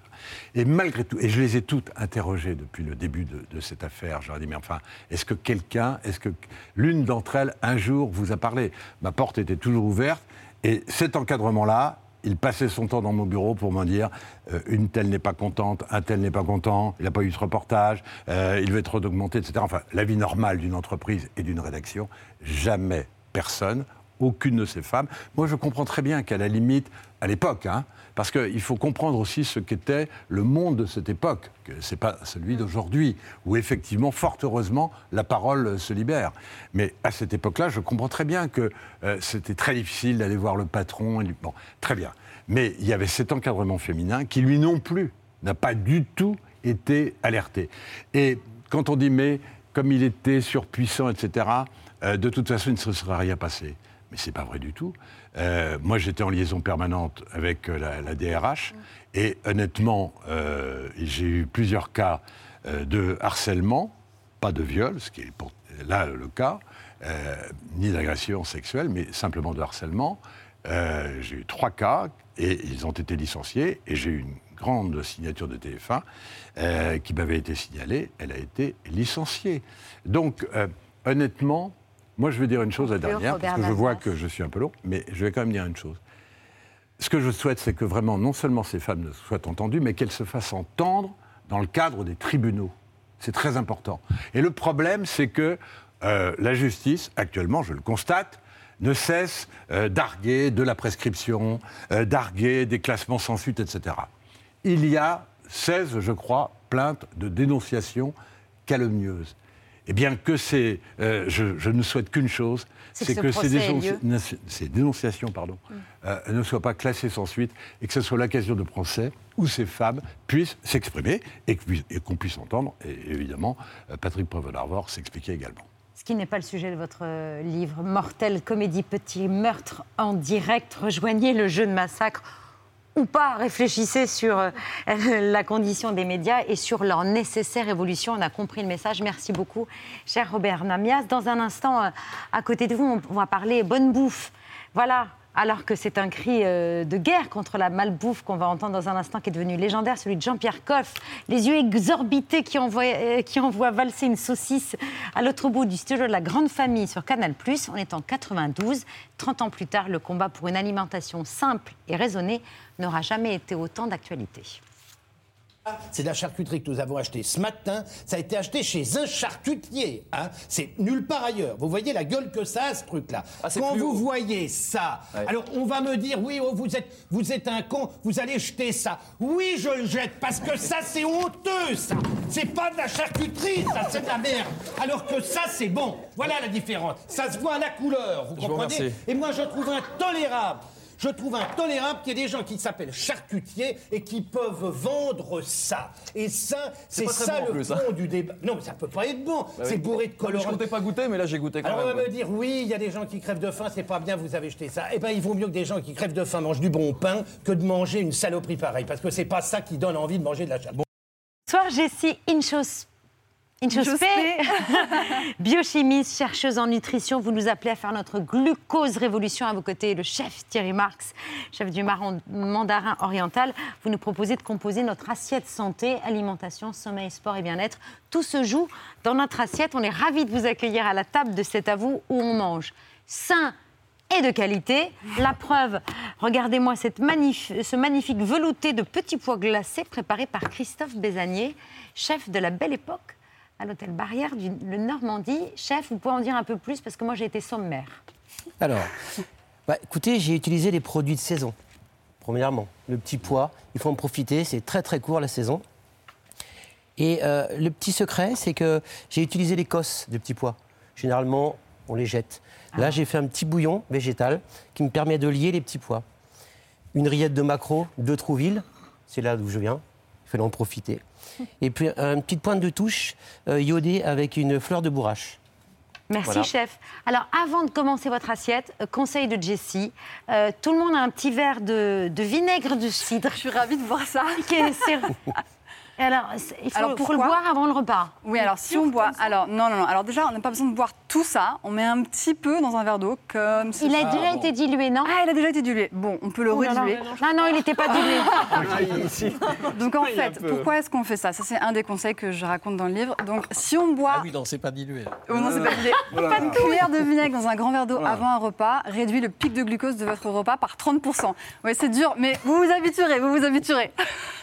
Et malgré tout, et je les ai toutes interrogées depuis le début de, cette affaire, j'aurais dit, mais enfin, est-ce que quelqu'un, est-ce que l'une d'entre elles, un jour, vous a parlé? Ma porte était toujours ouverte, et cet encadrement-là, il passait son temps dans mon bureau pour m'en dire euh, une telle n'est pas contente, un tel n'est pas content, il n'a pas eu ce reportage, euh, il veut être augmenté, etc. Enfin, la vie normale d'une entreprise et d'une rédaction, jamais personne aucune de ces femmes. Moi, je comprends très bien qu'à la limite, à l'époque, hein, parce qu'il faut comprendre aussi ce qu'était le monde de cette époque, que ce n'est pas celui d'aujourd'hui, où effectivement, fort heureusement, la parole se libère. Mais à cette époque-là, je comprends très bien que euh, c'était très difficile d'aller voir le patron. Bon, très bien. Mais il y avait cet encadrement féminin qui, lui non plus, n'a pas du tout été alerté. Et quand on dit, mais comme il était surpuissant, etc., euh, de toute façon, il ne se serait rien passé mais ce n'est pas vrai du tout. Euh, moi, j'étais en liaison permanente avec euh, la, DRH, et honnêtement, euh, j'ai eu plusieurs cas de harcèlement, pas de viol, ce qui est là le cas, ni d'agression sexuelle, mais simplement de harcèlement. j'ai eu trois cas, et ils ont été licenciés, et j'ai eu une grande signature de TF1 qui m'avait été signalée, elle a été licenciée. Donc, honnêtement, moi, je vais dire une chose la dernière, parce que je vois que je suis un peu long, mais je vais quand même dire une chose. Ce que je souhaite, c'est que vraiment, non seulement ces femmes soient entendues, mais qu'elles se fassent entendre dans le cadre des tribunaux. C'est très important. Et le problème, c'est que euh, la justice, actuellement, je le constate, ne cesse euh, d'arguer de la prescription, euh, d'arguer des classements sans suite, etc. Il y a 16, je crois, plaintes de dénonciation calomnieuse eh bien que c'est, euh, je, ne souhaite qu'une chose, c'est que, ces, dénonciations pardon, mm. euh, ne soient pas classées sans suite et que ce soit l'occasion de procès où ces femmes puissent s'exprimer et qu'on puisse entendre, et évidemment, euh, Patrick Preuve d'Arvor s'expliquer également. Ce qui n'est pas le sujet de votre livre, Mortel comédie petit meurtre en direct. Rejoignez le jeu de massacre ou pas, réfléchissez sur euh, la condition des médias et sur leur nécessaire évolution. On a compris le message. Merci beaucoup, cher Robert Namias. Dans un instant, euh, à côté de vous, on va parler bonne bouffe. Voilà, alors que c'est un cri euh, de guerre contre la malbouffe qu'on va entendre dans un instant, qui est devenu légendaire, celui de Jean-Pierre Coff. Les yeux exorbités qui envoient, euh, qui envoient valser une saucisse à l'autre bout du studio de la grande famille sur Canal+. On est en 92. 30 ans plus tard, le combat pour une alimentation simple et raisonnée n'aura jamais été autant d'actualité. C'est de la charcuterie que nous avons acheté ce matin. Ça a été acheté chez un charcutier. Hein. C'est nulle part ailleurs. Vous voyez la gueule que ça a, ce truc-là. Ah, Quand vous haut. voyez ça, Ouais. alors on va me dire, oui, oh, vous, êtes, vous êtes un con, vous allez jeter ça. Oui, je le jette, parce que ça, c'est honteux, ça. C'est pas de la charcuterie, ça, c'est de la merde. Alors que ça, c'est bon. Voilà la différence. Ça se voit à la couleur, vous Je comprenez. Et moi, je trouve intolérable. Je trouve intolérable qu'il y ait des gens qui s'appellent charcutiers et qui peuvent vendre ça. Et ça, C'est ça bon, le plus, hein. fond du débat. Non, mais ça peut pas être bon. Bah oui. C'est bourré de Non, mais Je colorants. comptais pas goûter, mais là j'ai goûté quand Alors on même. va ouais. me dire, oui, il y a des gens qui crèvent de faim, c'est pas bien, vous avez jeté ça. Eh ben, il vaut mieux que des gens qui crèvent de faim mangent du bon pain que de manger une saloperie pareille. Parce que c'est pas ça qui donne envie de manger de la chatte. Bonsoir Jessie Inchos. Inchospé, biochimiste, chercheuse en nutrition. Vous nous appelez à faire notre glucose révolution à vos côtés. Le chef Thierry Marx, chef du mandarin oriental. Vous nous proposez de composer notre assiette santé, alimentation, sommeil, sport et bien-être. Tout se joue dans notre assiette. On est ravis de vous accueillir à la table de cet à vous où on mange sain et de qualité. La preuve, regardez-moi magnif- ce magnifique velouté de petits pois glacés préparé par Christophe Bézanier, chef de la Belle Époque à l'hôtel Barrière du le Normandie. Chef, vous pouvez en dire un peu plus parce que moi j'ai été sommaire. Alors, bah, écoutez, j'ai utilisé les produits de saison. Premièrement, le petit pois, il faut en profiter, c'est très très court la saison. Et euh, le petit secret, c'est que j'ai utilisé les cosses de petits pois. Généralement, on les jette. Là, j'ai fait un petit bouillon végétal qui me permet de lier les petits pois. Une rillette de maquereau de Trouville, c'est là d'où je viens, fallait en profiter. Et puis une petite pointe de touche euh, iodée avec une fleur de bourrache. Merci Voilà. chef. Alors avant de commencer votre assiette, euh, conseil de Jessie, euh, tout le monde a un petit verre de, de vinaigre de cidre. Je suis ravie de voir ça. alors il faut, Alors, faut le boire avant le repas. Oui, alors si on boit, alors non, non, non. Alors déjà, on n'a pas besoin de boire tout ça. On met un petit peu dans un verre d'eau, comme Il a déjà été dilué, non Ah, il a déjà été dilué. Bon, on peut le Oh rediluer. Non, non, il n'était pas dilué. Donc en fait, pourquoi est-ce qu'on fait ça? Ça, c'est un des conseils que je raconte dans le livre. Donc si on boit Ah oui, non, c'est pas dilué. Oh non, c'est pas là Pas de cuillère de vinaigre dans un grand verre d'eau Voilà. avant un repas réduit le pic de glucose de votre repas par 30%. Oui, c'est dur, mais vous vous habituerez, vous vous habituerez.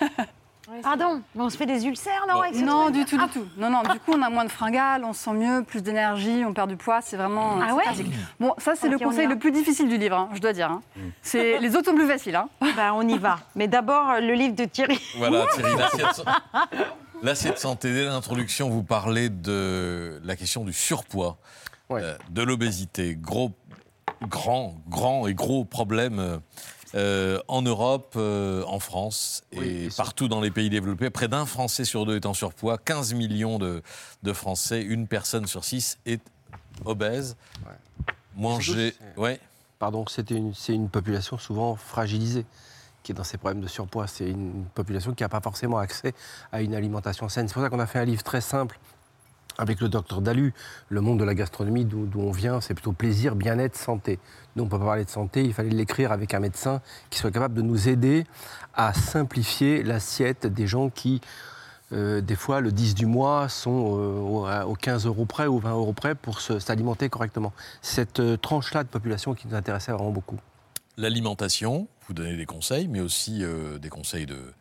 Pardon, mais on se fait des ulcères, non avec ce Non, truc du tout, du tout. Non, non, du coup, on a moins de fringales, on se sent mieux, plus d'énergie, on perd du poids, c'est vraiment Ah ouais pratique. Bon, ça, c'est le conseil le plus difficile du livre, hein, je dois dire. hein. C'est Les autres sont plus faciles. Hein. Ben, on y va. Mais d'abord, euh, le livre de Thierry. Voilà, Thierry, l'assiette l'assiette santé. Dès l'introduction, vous parlez de la question du surpoids, euh, de l'obésité. Gros, grand, grand et gros problème euh, euh, en Europe, euh, en France et partout dans les pays développés. Près d'un Français sur deux est en surpoids, 15 millions de, de Français, une personne sur six est obèse. Manger, ouais. Pardon, c'était une- c'est une population souvent fragilisée qui est dans ces problèmes de surpoids. C'est une population qui n'a pas forcément accès à une alimentation saine. C'est pour ça qu'on a fait un livre très simple avec le docteur Dalu, le monde de la gastronomie d'où on vient, c'est plutôt plaisir, bien-être, santé. Nous, on ne peut pas parler de santé, il fallait l'écrire avec un médecin qui soit capable de nous aider à simplifier l'assiette des gens qui, euh, des fois, le 10 du mois, sont euh, aux 15 euros près ou 20 euros près pour s'alimenter correctement. Cette euh, tranche-là de population qui nous intéressait vraiment beaucoup. L'alimentation, vous donnez des conseils, mais aussi des conseils de,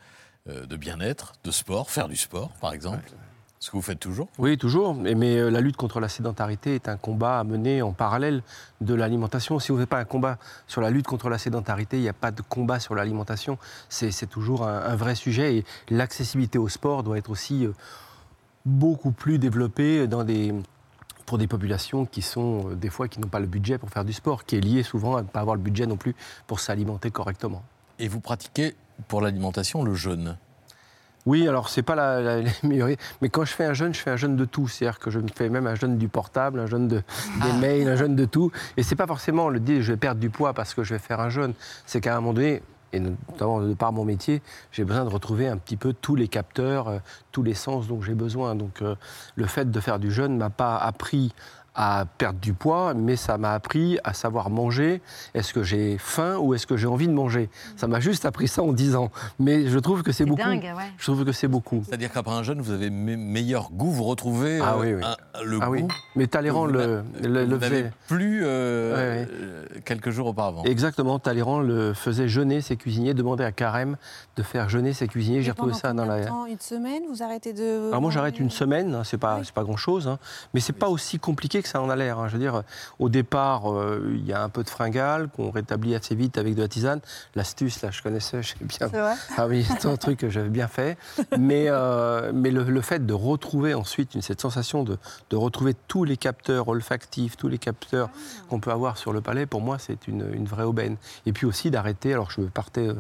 de bien-être, de sport, faire du sport par exemple. Ce que vous faites toujours. Oui, toujours. Mais, mais, euh, la lutte contre la sédentarité est un combat à mener en parallèle de l'alimentation. Si vous ne faites pas un combat sur la lutte contre la sédentarité, il n'y a pas de combat sur l'alimentation. C'est toujours un, un vrai sujet. Et l'accessibilité au sport doit être aussi euh, beaucoup plus développée dans des, pour des populations qui sont, euh, des fois, qui n'ont pas le budget pour faire du sport, qui est lié souvent à ne pas avoir le budget non plus pour s'alimenter correctement. Et vous pratiquez pour l'alimentation le jeûne? Oui, alors c'est pas la, la- la meilleure. Mais quand je fais un jeûne, je fais un jeûne de tout. C'est-à-dire que je me fais même un jeûne du portable, un jeûne de, des mails, un jeûne de tout. Et c'est pas forcément le dire je vais perdre du poids parce que je vais faire un jeûne. C'est qu'à un moment donné, et notamment de par mon métier, j'ai besoin de retrouver un petit peu tous les capteurs, euh, tous les sens dont j'ai besoin. Donc euh, le fait de faire du jeûne ne m'a pas appris à perdre du poids, mais ça m'a appris à savoir manger. Est-ce que j'ai faim ou est-ce que j'ai envie de manger? Ça m'a juste appris ça en 10 ans. Mais je trouve que c'est beaucoup. dingue, ouais. Je trouve que c'est beaucoup. C'est-à-dire qu'après un jeûne, vous avez me- meilleur goût, vous retrouvez Ah euh, oui, oui. un- le Ah goût. oui. Mais Talleyrand le, faisait. plus euh, Ouais, ouais. euh, quelques jours auparavant. Exactement, Talleyrand le faisait jeûner ses cuisiniers, demandait à Carême de faire jeûner ses cuisiniers. J'ai retrouvé ça dans la. temps? Une semaine? Vous arrêtez de. Alors moi j'arrête une semaine, hein, c'est pas c'est pas grand chose, mais c'est pas aussi compliqué que ça en a l'air. hein. Je veux dire, au départ euh, il y a un peu de fringale qu'on rétablit assez vite avec de la tisane. L'astuce là je connaissais, je sais bien. Vrai Ah oui, c'est un truc que j'avais bien fait. Mais euh, mais le, le fait de retrouver ensuite une, cette sensation de, de retrouver tous les capteurs olfactifs, tous les capteurs qu'on peut avoir sur le palais, pour moi c'est une, une vraie aubaine. Et puis aussi d'arrêter. Alors je partais euh,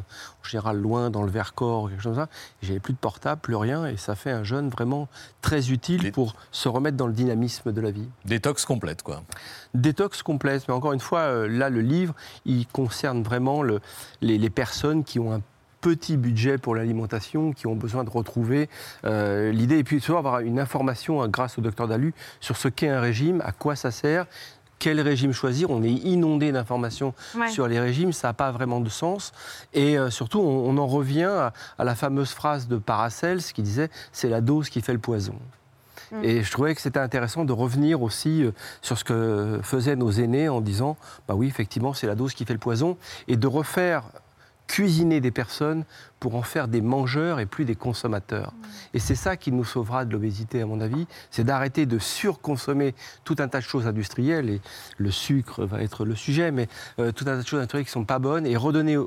général loin dans le Vercors, ou quelque chose comme ça. J'avais plus de portable, plus rien, et ça fait un jeûne vraiment très utile pour se remettre dans le dynamisme de la vie. Détox complète, quoi. Détox complète, mais encore une fois, euh, là, le livre, il concerne vraiment le- les, les personnes qui ont un petit budget pour l'alimentation, qui ont besoin de retrouver euh, l'idée, et puis surtout avoir une information euh, grâce au docteur Dalu sur ce qu'est un régime, à quoi ça sert, quel régime choisir. On est inondé d'informations Ouais. sur les régimes, ça n'a pas vraiment de sens. Et euh, surtout, on, on en revient à, à la fameuse phrase de Paracels qui disait c'est la dose qui fait le poison. Mm. Et je trouvais que c'était intéressant de revenir aussi euh, sur ce que faisaient nos aînés en disant bah oui, effectivement, c'est la dose qui fait le poison, et de refaire cuisiner des personnes pour en faire des mangeurs et plus des consommateurs. Et c'est ça qui nous sauvera de l'obésité, à mon avis, c'est d'arrêter de surconsommer tout un tas de choses industrielles, et le sucre va être le sujet, mais euh, tout un tas de choses industrielles qui ne sont pas bonnes, et redonner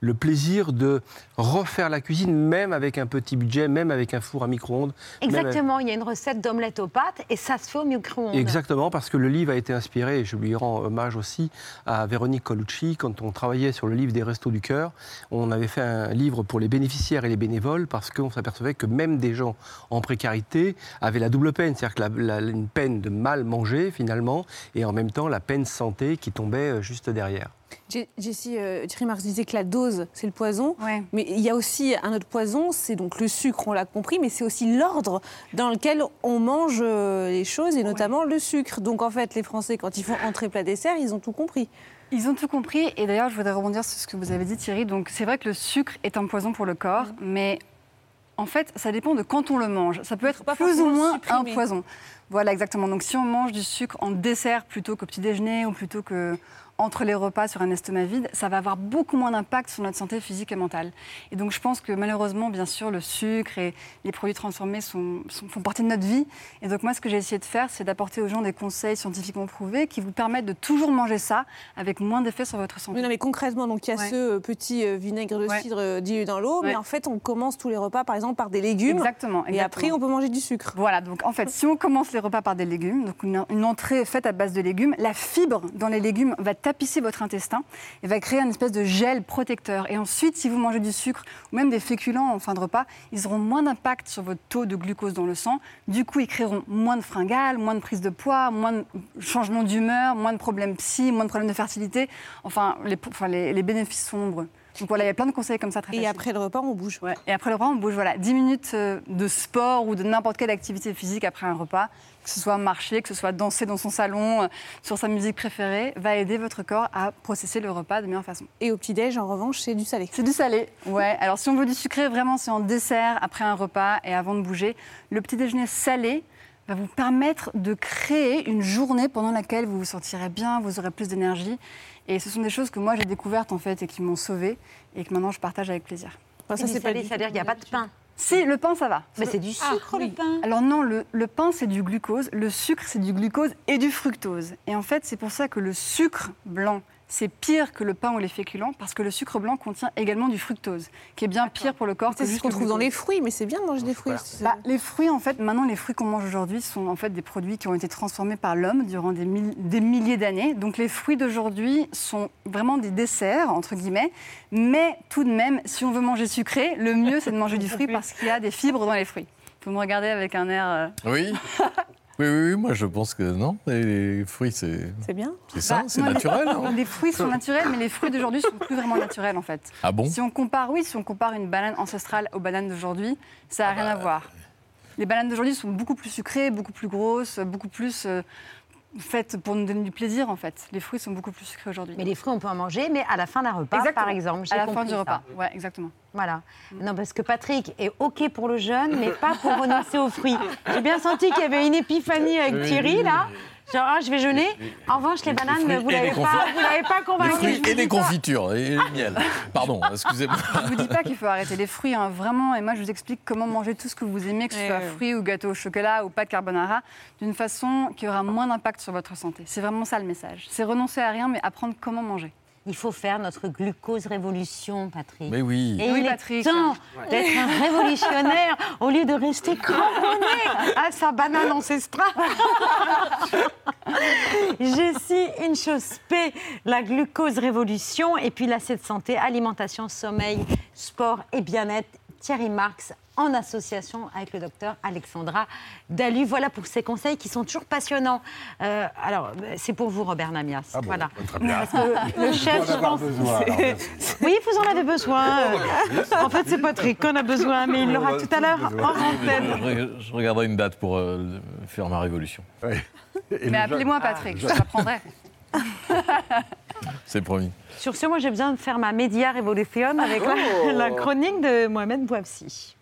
le plaisir de refaire la cuisine, même avec un petit budget, même avec un four à micro-ondes. avec- Exactement, il y a une recette d'omelette aux pâtes et ça se fait au micro-ondes. Exactement, parce que le livre a été inspiré, et je lui rends hommage aussi, à Véronique Colucci. Quand on travaillait sur le livre des Restos du Cœur, on avait fait un livre pour les bénéficiaires et les bénévoles, parce qu'on s'apercevait que même des gens en précarité avaient la double peine, c'est-à-dire que la- la- une peine de mal manger finalement, et en même temps la peine santé qui tombait euh, juste derrière. Je- Jessie euh, Thierry Marx disait que la dose, c'est le poison. Mais il y a aussi un autre poison, c'est donc le sucre, on l'a compris, mais c'est aussi l'ordre dans lequel on mange euh, les choses, et notamment le sucre. Donc en fait, les Français, quand ils font entrée plat dessert, ils ont tout compris. Ils ont tout compris. Et d'ailleurs, je voudrais rebondir sur ce que vous avez dit, Thierry. Donc, c'est vrai que le sucre est un poison pour le corps, mais en fait, ça dépend de quand on le mange. Ça peut être plus ou moins un poison. Voilà, exactement. Donc, si on mange du sucre en dessert plutôt qu'au petit déjeuner ou plutôt que entre les repas sur un estomac vide, ça va avoir beaucoup moins d'impact sur notre santé physique et mentale. Et donc, je pense que malheureusement, bien sûr, le sucre et les produits transformés sont, sont- font partie de notre vie. Et donc, moi, ce que j'ai essayé de faire, c'est d'apporter aux gens des conseils scientifiquement prouvés qui vous permettent de toujours manger ça avec moins d'effets sur votre santé. Mais non, mais concrètement, donc il y a Ouais. ce euh, petit euh, vinaigre de cidre euh, dilué dans l'eau, mais en fait, on commence tous les repas, par exemple, par des légumes. Exactement. Et après, on peut manger du sucre. Voilà, donc en fait, si on commence les repas par des légumes, donc une, une entrée faite à base de légumes, la fibre dans les légumes va tapisser votre intestin et va créer une espèce de gel protecteur. Et ensuite, si vous mangez du sucre ou même des féculents en fin de repas, ils auront moins d'impact sur votre taux de glucose dans le sang. Du coup, ils créeront moins de fringales, moins de prise de poids, moins de changements d'humeur, moins de problèmes psy, moins de problèmes de fertilité. Enfin, les, enfin, les, les bénéfices sont nombreux. Donc voilà, il y a plein de conseils comme ça très Et faciles. après le repas, on bouge. Ouais. Et après le repas, on bouge. Voilà, 10 minutes euh, de sport ou de n'importe quelle activité physique après un repas, que ce soit marcher, que ce soit danser dans son salon, euh, sur sa musique préférée, va aider votre corps à processer le repas de meilleure façon. Et au petit-déj, en revanche, c'est du salé. C'est du salé, ouais. Alors si on veut du sucré, vraiment, c'est en dessert, après un repas et avant de bouger. Le petit déjeuner salé va vous permettre de créer une journée pendant laquelle vous vous sentirez bien, vous aurez plus d'énergie. Et ce sont des choses que moi j'ai découvertes en fait et qui m'ont sauvée et que maintenant je partage avec plaisir. ça, c'est salé, c'est-à-dire qu'il n'y a pas de pain. Si, le pain, ça va. Mais c'est du sucre, Ah, le oui. pain. Alors non, le, le pain, c'est du glucose. Le sucre, c'est du glucose et du fructose. Et en fait, c'est pour ça que le sucre blanc, c'est pire que le pain ou les féculents, parce que le sucre blanc contient également du fructose, qui est bien pire pour le corps C'est ce juste qu'on trouve dans les fruits, mais c'est bien de manger des fruits. Bah, les fruits, en fait, maintenant, les fruits qu'on mange aujourd'hui sont en fait des produits qui ont été transformés par l'homme durant des, mille- des milliers d'années. Donc, les fruits d'aujourd'hui sont vraiment des desserts, entre guillemets. Mais tout de même, si on veut manger sucré, le mieux, c'est de manger du fruit parce qu'il y a des fibres dans les fruits. Vous me regardez avec un air. euh, Oui. Oui, oui, oui, moi je pense que non. Les fruits, c'est. C'est bien. C'est ça, Bah, c'est naturel. hein. Les fruits sont naturels, mais les fruits d'aujourd'hui sont plus vraiment naturels en fait. Ah bon? Si on compare, oui, si on compare une banane ancestrale aux bananes d'aujourd'hui, ça n'a rien bah, à voir. Les bananes d'aujourd'hui sont beaucoup plus sucrées, beaucoup plus grosses, beaucoup plus euh, faites pour nous donner du plaisir en fait. Les fruits sont beaucoup plus sucrés aujourd'hui. Mais les fruits, on peut en manger, mais à la fin d'un repas, par exemple. À la fin du ça. repas, ouais, exactement. Voilà. Non, parce que Patrick est OK pour le jeûne, mais pas pour renoncer aux fruits. J'ai bien senti qu'il y avait une épiphanie avec Thierry, là. Genre, ah, je vais jeûner. En revanche, les bananes, fruits vous l'avez les pas, vous l'avez pas Les convaincu. fruits je vous et les confitures et le miel. Pardon, excusez-moi. Je vous dis pas qu'il faut arrêter les fruits, hein, vraiment. Et moi, je vous explique comment manger tout ce que vous aimez, que ce soit fruits ou gâteaux au chocolat ou pâte carbonara, d'une façon qui aura moins d'impact sur votre santé. C'est vraiment ça le message. C'est renoncer à rien, mais apprendre comment manger. Il faut faire notre glucose révolution, Patrick. Mais oui. Et Oui, il Patrick. est temps Ouais. d'être un révolutionnaire au lieu de rester cramponné à sa banane ancestrale. Jessie, une chose P, la glucose révolution, et puis la de santé, alimentation, sommeil, sport et bien-être. Thierry Marx en association avec le docteur Alexandra Dalu. Voilà pour ces conseils qui sont toujours passionnants. Euh, alors, c'est pour vous, Robert Namias. Ah bon, voilà. très bien. Parce que le chef, On je pense. besoin, alors, oui, vous en avez besoin. En fait, c'est Patrick qu'on a besoin, mais il l'aura tout à l'heure en antenne. Je, je regarderai une date pour euh, faire ma révolution. mais appelez-moi Patrick, je vous apprendrai. C'est promis. Sur ce, moi, j'ai besoin de faire ma média révolution avec la, Oh. la chronique de Mohamed Bouabsi.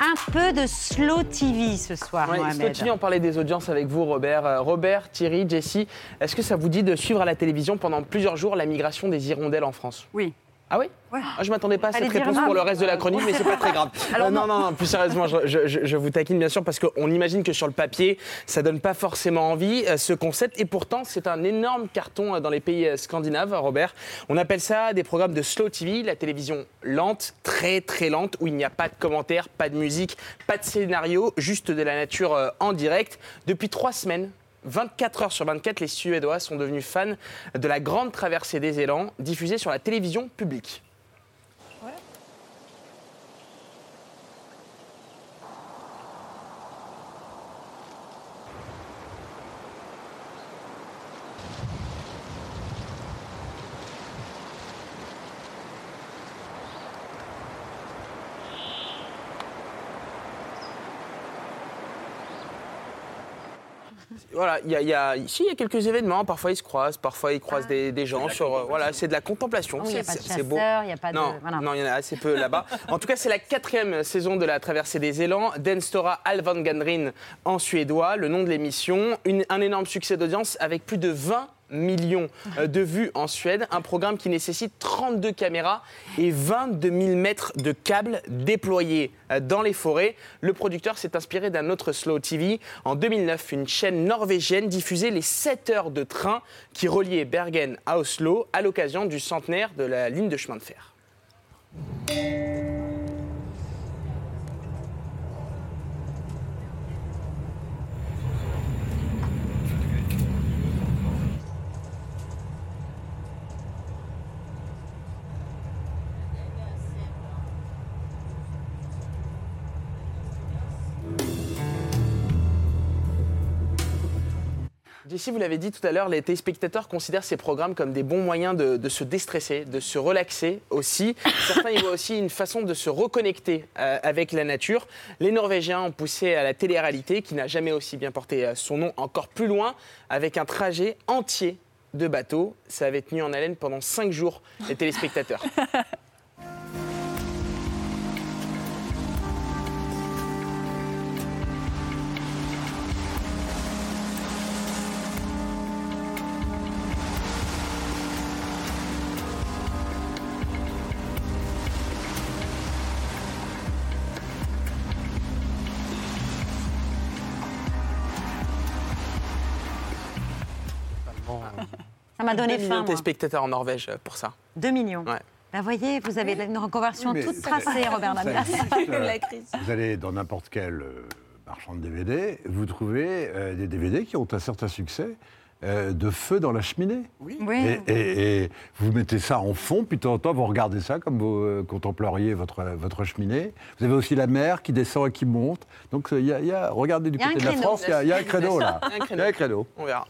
Un peu de slow TV ce soir, Ouais, Mohamed. Slow TV, on parlait des audiences avec vous, Robert. Euh, Robert, Thierry, Jessie, est-ce que ça vous dit de suivre à la télévision pendant plusieurs jours la migration des hirondelles en France? Oui. Ah oui Ah, Je m'attendais pas à Allez cette réponse non. pour le reste de la chronique, mais c'est pas très grave. Alors Euh, non, non, non, plus sérieusement, je, je- je- je vous taquine bien sûr parce qu'on imagine que sur le papier, ça donne pas forcément envie euh, ce concept, et pourtant c'est un énorme carton euh, dans les pays scandinaves, Robert. On appelle ça des programmes de slow TV, la télévision lente, très très lente, où il n'y a pas de commentaires, pas de musique, pas de scénario, juste de la nature en direct. Depuis trois semaines. 24 heures sur 24, les Suédois sont devenus fans de la grande traversée des élans diffusée sur la télévision publique. Voilà, il y a, il y a- si, il y a quelques événements. Parfois, ils se croisent, parfois, ils croisent des, des gens. Sur, euh, voilà, c'est de la contemplation. Ah il y a Oh, pas de C'est- c'est beau. chasseurs, il n'y a pas de- Non, voilà. non, il y en a assez peu là-bas. En tout cas, c'est la quatrième saison de la traversée des élans. Den Stora Alvangandrin en suédois, le nom de l'émission. Un énorme succès d'audience avec plus de 20 millions euh, de vues en Suède. Un programme qui nécessite 32 caméras et 22 000 mètres de câbles déployés euh, dans les forêts. Le producteur s'est inspiré d'un autre slow TV. En 2009, une chaîne norvégienne diffusait les 7 heures de train qui reliaient Bergen à Oslo à l'occasion du centenaire de la ligne de chemin de fer. Jessie, vous l'avez dit tout à l'heure, les téléspectateurs considèrent ces programmes comme des bons moyens de, de se déstresser, de se relaxer aussi. Certains y voient aussi une façon de se reconnecter euh, avec la nature. Les Norvégiens ont poussé à la télé-réalité, qui n'a jamais aussi bien porté euh, son nom, encore plus loin, avec un trajet entier de bateau. Ça avait tenu en haleine pendant cinq jours les téléspectateurs. m'a donné Deux millions faim, de moi. téléspectateurs en Norvège euh, pour ça. 2 millions. Ouais. Bah, voyez, vous avez une reconversion Oui, toute tracée, Robert euh, Vous allez dans n'importe quel euh, marchand de DVD, vous trouvez euh, des DVD qui ont un certain succès euh, de feu dans la cheminée. Oui. Et, et- et vous mettez ça en fond, puis de temps en temps, vous regardez ça comme vous euh, contempleriez votre, votre cheminée. Vous avez aussi la mer qui descend et qui monte. Donc, il y a, il y a- regardez du Il y a côté de la. France, il y y a un créneau là. Il y a un créneau. On verra.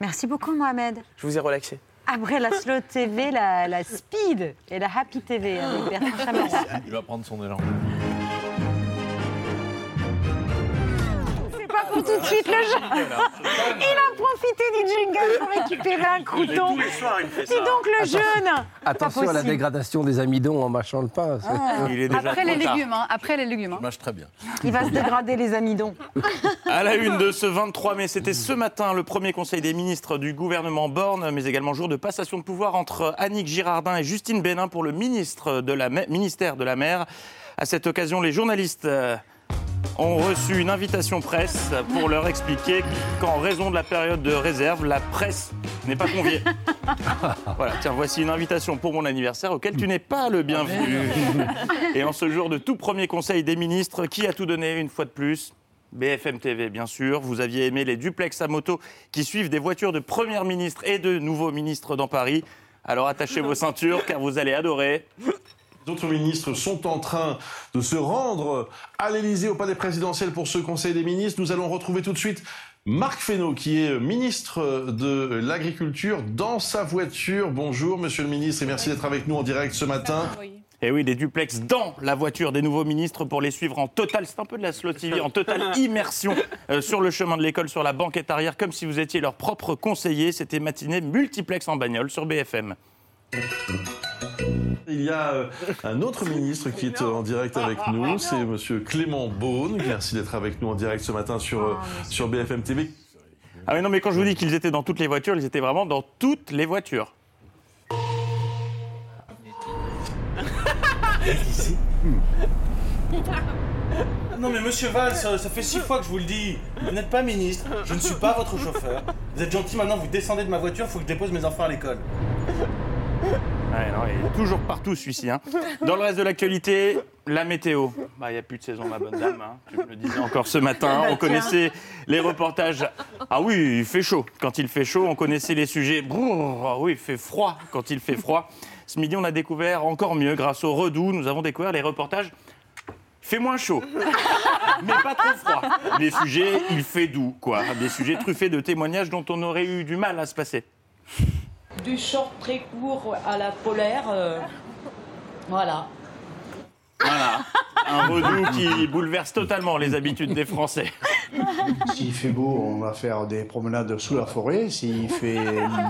Merci beaucoup, Mohamed. Je vous ai relaxé. Après la Slow TV, la, la Speed et la Happy TV avec Bertrand Chameroy. Il va prendre son élan. Pas pour tout de suite le jeu. Il a profité du jingle pour récupérer un crouton. Dis donc le jeune. Attention à la dégradation des amidons en mâchant le pain. Ah. Après les légumes, hein, après les légumes. hein. Mâche très bien. Il va se dégrader les amidons. À la une de ce 23 mai, c'était ce matin le premier conseil des ministres du gouvernement Borne, mais également jour de passation de pouvoir entre Annick Girardin et Justine Bénin pour le ministre de la, mer- ministère de la Mer. À cette occasion, les journalistes euh, ont reçu une invitation presse pour leur expliquer qu'en raison de la période de réserve, la presse n'est pas conviée. Voilà, tiens, voici une invitation pour mon anniversaire auquel tu n'es pas le bienvenu. Et en ce jour de tout premier conseil des ministres, qui a tout donné une fois de plus? BFM TV, bien sûr. Vous aviez aimé les duplex à moto qui suivent des voitures de première ministre et de nouveaux ministres dans Paris. Alors attachez vos ceintures car vous allez adorer. D'autres ministres sont en train de se rendre à l'Élysée au palais présidentiel pour ce Conseil des ministres. Nous allons retrouver tout de suite Marc Fesneau, qui est ministre de l'Agriculture, dans sa voiture. Bonjour, monsieur le ministre, et merci d'être avec nous en direct ce matin. Et oui, des duplex dans la voiture des nouveaux ministres pour les suivre en total, c'est un peu de la slow TV, en totale immersion euh, sur le chemin de l'école, sur la banquette arrière, comme si vous étiez leur propre conseiller. C'était matinée multiplex en bagnole sur BFM. Il y a euh, un autre ministre qui est euh, en direct avec nous, c'est monsieur Clément Beaune. Merci d'être avec nous en direct ce matin sur, euh, sur BFM TV. Ah mais non, mais quand je vous dis qu'ils étaient dans toutes les voitures, ils étaient vraiment dans toutes les voitures. Non mais monsieur Valls, ça, ça fait six fois que je vous le dis. Vous n'êtes pas ministre, je ne suis pas votre chauffeur. Vous êtes gentil maintenant, vous descendez de ma voiture, il faut que je dépose mes enfants à l'école. Ouais, non, il est toujours partout celui-ci. hein. Dans le reste de l'actualité, la météo. Bah, Il n'y a plus de saison, ma bonne dame. hein. Tu me le disais encore ce matin. On connaissait les reportages. Ah oui, il fait chaud. Quand il fait chaud, on connaissait les sujets. Ah oui, il fait froid quand il fait froid. Ce midi, on a découvert encore mieux, grâce au Redoux, nous avons découvert les reportages. Fait moins chaud, mais pas trop froid. Les sujets, il fait doux, quoi. Des sujets truffés de témoignages dont on aurait eu du mal à se passer. Du short très court à la polaire. euh, voilà. Voilà, un Redoux qui bouleverse totalement les habitudes des Français. S'il fait beau, on va faire des promenades sous la forêt. S'il fait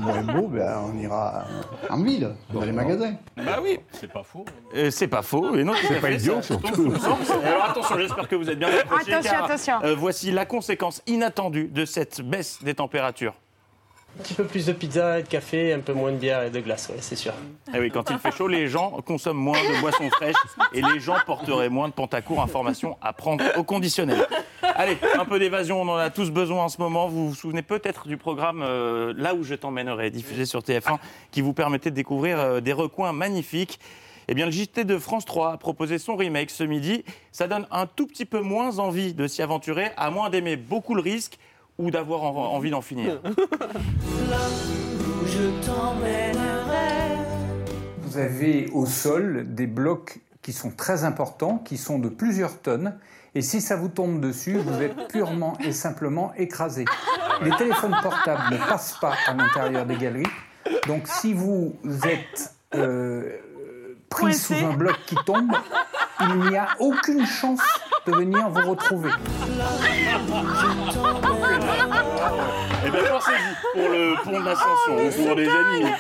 moins beau, ben, on ira en ville, dans les magasins. Bah oui. C'est pas faux. Euh, c'est pas faux, et non, tout C'est à pas fait, idiot, ça tombe surtout. sous le sens. Alors attention, j'espère que vous êtes bien Attention, car, attention. euh, voici la conséquence inattendue de cette baisse des températures. Un petit peu plus de pizza et de café, un peu moins de bière et de glace, ouais, c'est sûr. Eh oui, quand il fait chaud, les gens consomment moins de boissons fraîches et les gens porteraient moins de pantacourt. Information à prendre au conditionnel. Allez, un peu d'évasion, on en a tous besoin en ce moment. Vous vous souvenez peut-être du programme euh, Là où je t'emmènerai, diffusé sur TF1, qui vous permettait de découvrir euh, des recoins magnifiques. Eh bien, le JT de France 3 a proposé son remake ce midi. Ça donne un tout petit peu moins envie de s'y aventurer, à moins d'aimer beaucoup le risque ou d'avoir en- envie d'en finir. Je t'emmènerai. Vous avez au sol des blocs qui sont très importants, qui sont de plusieurs tonnes. Et si ça vous tombe dessus, vous êtes purement et simplement écrasé. Les téléphones portables ne passent pas à l'intérieur des galeries. Donc si vous êtes euh, pris sous un bloc qui tombe, il n'y a aucune chance de venir vous retrouver. Eh bien, pensez-y pour le pont de l'Ascension ou pour les animaux.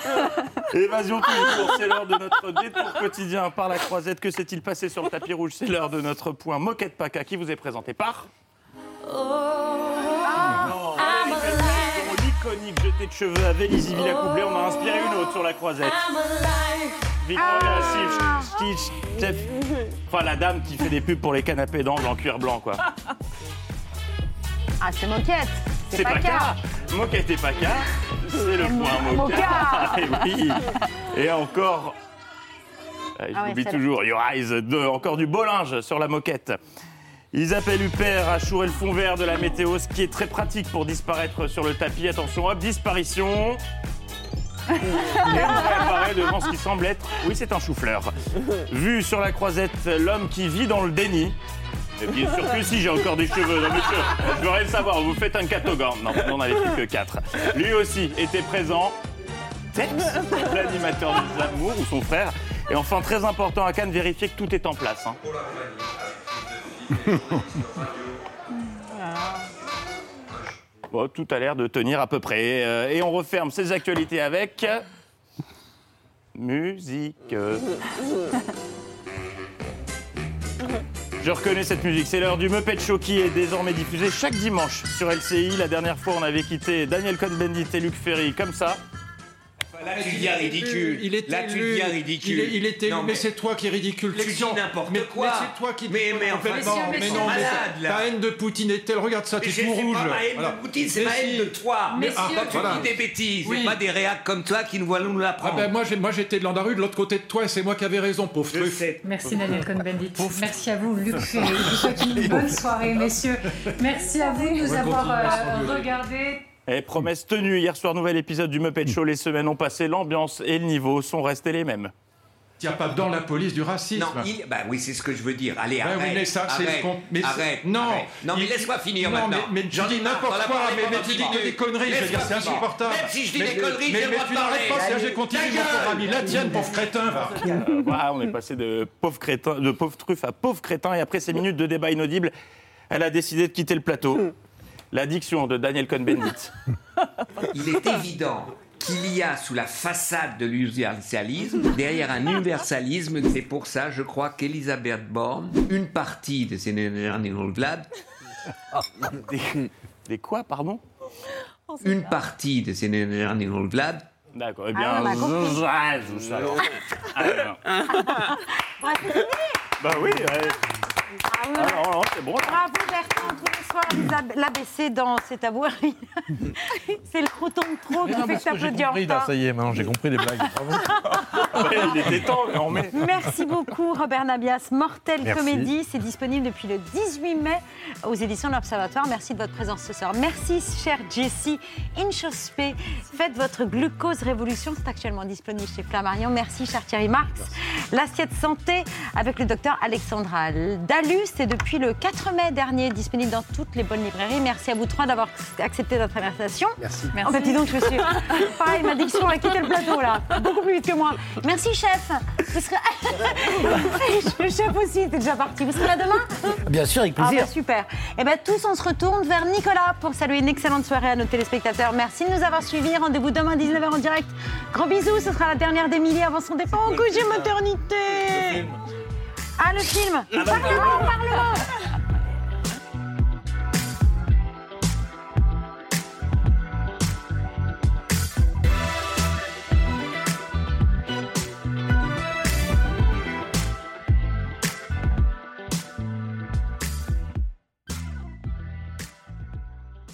Évasion toujours, c'est l'heure de notre détour quotidien par la croisette. Que s'est-il passé sur le tapis rouge? C'est l'heure de notre point Moquette Paca qui vous est présenté par. L'iconique jeté de cheveux à Vélizy Villacoublé, on a inspiré une autre sur la croisette. Victoria Stitch, Steph. Enfin, la dame qui fait des pubs pour les canapés d'angle en cuir blanc, quoi. Ah, c'est moquette. C'est pas Paca. Moquette et Paca, c'est le point Moca. Moca. Et oui. Et encore. Je Ah ouais, celle-là. toujours, Your Eyes, de- encore du beau linge sur la moquette. Ils appellent Huppert à chourer le fond vert de la météo, ce qui est très pratique pour disparaître sur le tapis. Attention, hop, disparition. Et on réapparaît devant ce qui semble être, oui, c'est un chou-fleur. Vu sur la croisette, l'homme qui vit dans le déni. Et bien sûr que si, j'ai encore des cheveux. Non, monsieur, je veux rien savoir, vous faites un catogan. Non, on n'en avait plus que quatre. Lui aussi était présent. L'animateur des amours ou son frère. Et enfin, très important à Cannes, vérifier que tout est en place. hein. Bon, tout a l'air de tenir à peu près. Euh, Et on referme ces actualités avec. Musique. Je reconnais cette musique, c'est l'heure du Muppet Show qui est désormais diffusé chaque dimanche sur LCI. La dernière fois, on avait quitté Daniel Cohn-Bendit et Luc Ferry comme ça. Là, tu deviens ridicule. Il est Là, tu deviens ridicule. Il est, il est élu, Non, mais, c'est toi qui es ridicule. Mais Tu dis n'importe mais, quoi. Mais c'est toi qui. Mais- mais mais non, ta- là. ta haine de Poutine est telle. Regarde ça, t'es c'est tout c'est rouge. pas ma haine Voilà. de Poutine, c'est ma haine de toi. Mais Ah, quand tu voilà. dis des bêtises, Oui. c'est pas des réacs comme toi qui nous voient nous Ah l'apprendre. ben moi, j'ai- moi j'étais de l'Andaru de l'autre côté de toi et c'est moi qui avais raison, pauvre truffe. sais. Merci Daniel Cohn-Bendit. Merci à vous, Luc Ferry. Je vous souhaite une bonne soirée, messieurs. Merci à vous de nous avoir euh, regardés. Et promesse tenue, hier soir, nouvel épisode du Muppet Show. Les semaines ont passé, l'ambiance et le niveau sont restés les mêmes. Il n'y a pas dans la police du racisme. Non, il... bah oui, c'est ce que je veux dire. Allez, Ben arrête. oui, mais ça, c'est arrête, ce qu'on- mais arrête, non. arrête. Non, mais Il- laisse-moi finir non, maintenant. mais- mais tu dis n'importe quoi, mais- mais tu dis que des conneries, je veux dire, c'est insupportable. Même si je dis Mais- des conneries, mais- j'ai le mais droit tu n'arrêtes pas, c'est- j'ai continué, Ta mon pauvre gueule. ami. La tienne, pauvre crétin, va. Voilà, on est passé de pauvre crétin, de pauvre truffe à pauvre crétin. Et après ces minutes de débat inaudible, elle a décidé de quitter le plateau. L'addiction de Daniel Cohn-Bendit. Il est évident qu'il y a sous la façade de l'universalisme, derrière un universalisme, c'est pour ça, je crois, qu'Elisabeth Borne, une partie de ses Vlad, des, des quoi, pardon? Une partie de ces Vlad, D'accord, eh Ah, bien, on a compris. je- je- alors. Alors. Bah oui, ouais. Ah oui. Ah non, non, c'est bon. Bravo Bertrand, tous les soirs, l'ABC dans C'est à vous. C'est le croton de trop qui fait que t'applaudis en retard. ça y est, maintenant j'ai compris les blagues. Il était temps, mais on met. Merci beaucoup Robert Nabias. Mortel Merci. Comédie, c'est disponible depuis le 18 mai aux éditions de l'Observatoire. Merci de votre présence ce soir. Merci chère Jessie Inchospé. Faites votre glucose révolution, c'est actuellement disponible chez Flammarion. Merci cher Thierry Marx. L'assiette santé avec le docteur Alexandra Dalu, c'est depuis le 4 mai dernier disponible dans toutes les bonnes librairies. Merci à vous trois d'avoir accepté notre invitation. Merci. En fait, dis donc, je suis. Pareil, ma diction a quitté le plateau là, beaucoup plus vite que moi. Merci chef. Vous serez... le chef aussi, t'es déjà parti. Vous serez là demain Bien sûr, avec Ah plaisir. bah super. Et bien tous, on se retourne vers Nicolas pour saluer une excellente soirée à nos téléspectateurs. Merci de nous avoir suivis. Rendez-vous demain 19h en direct. Gros bisous, ce sera la dernière d'Emilie avant son départ en congé maternité. Ah, le film. Parlement, Parlement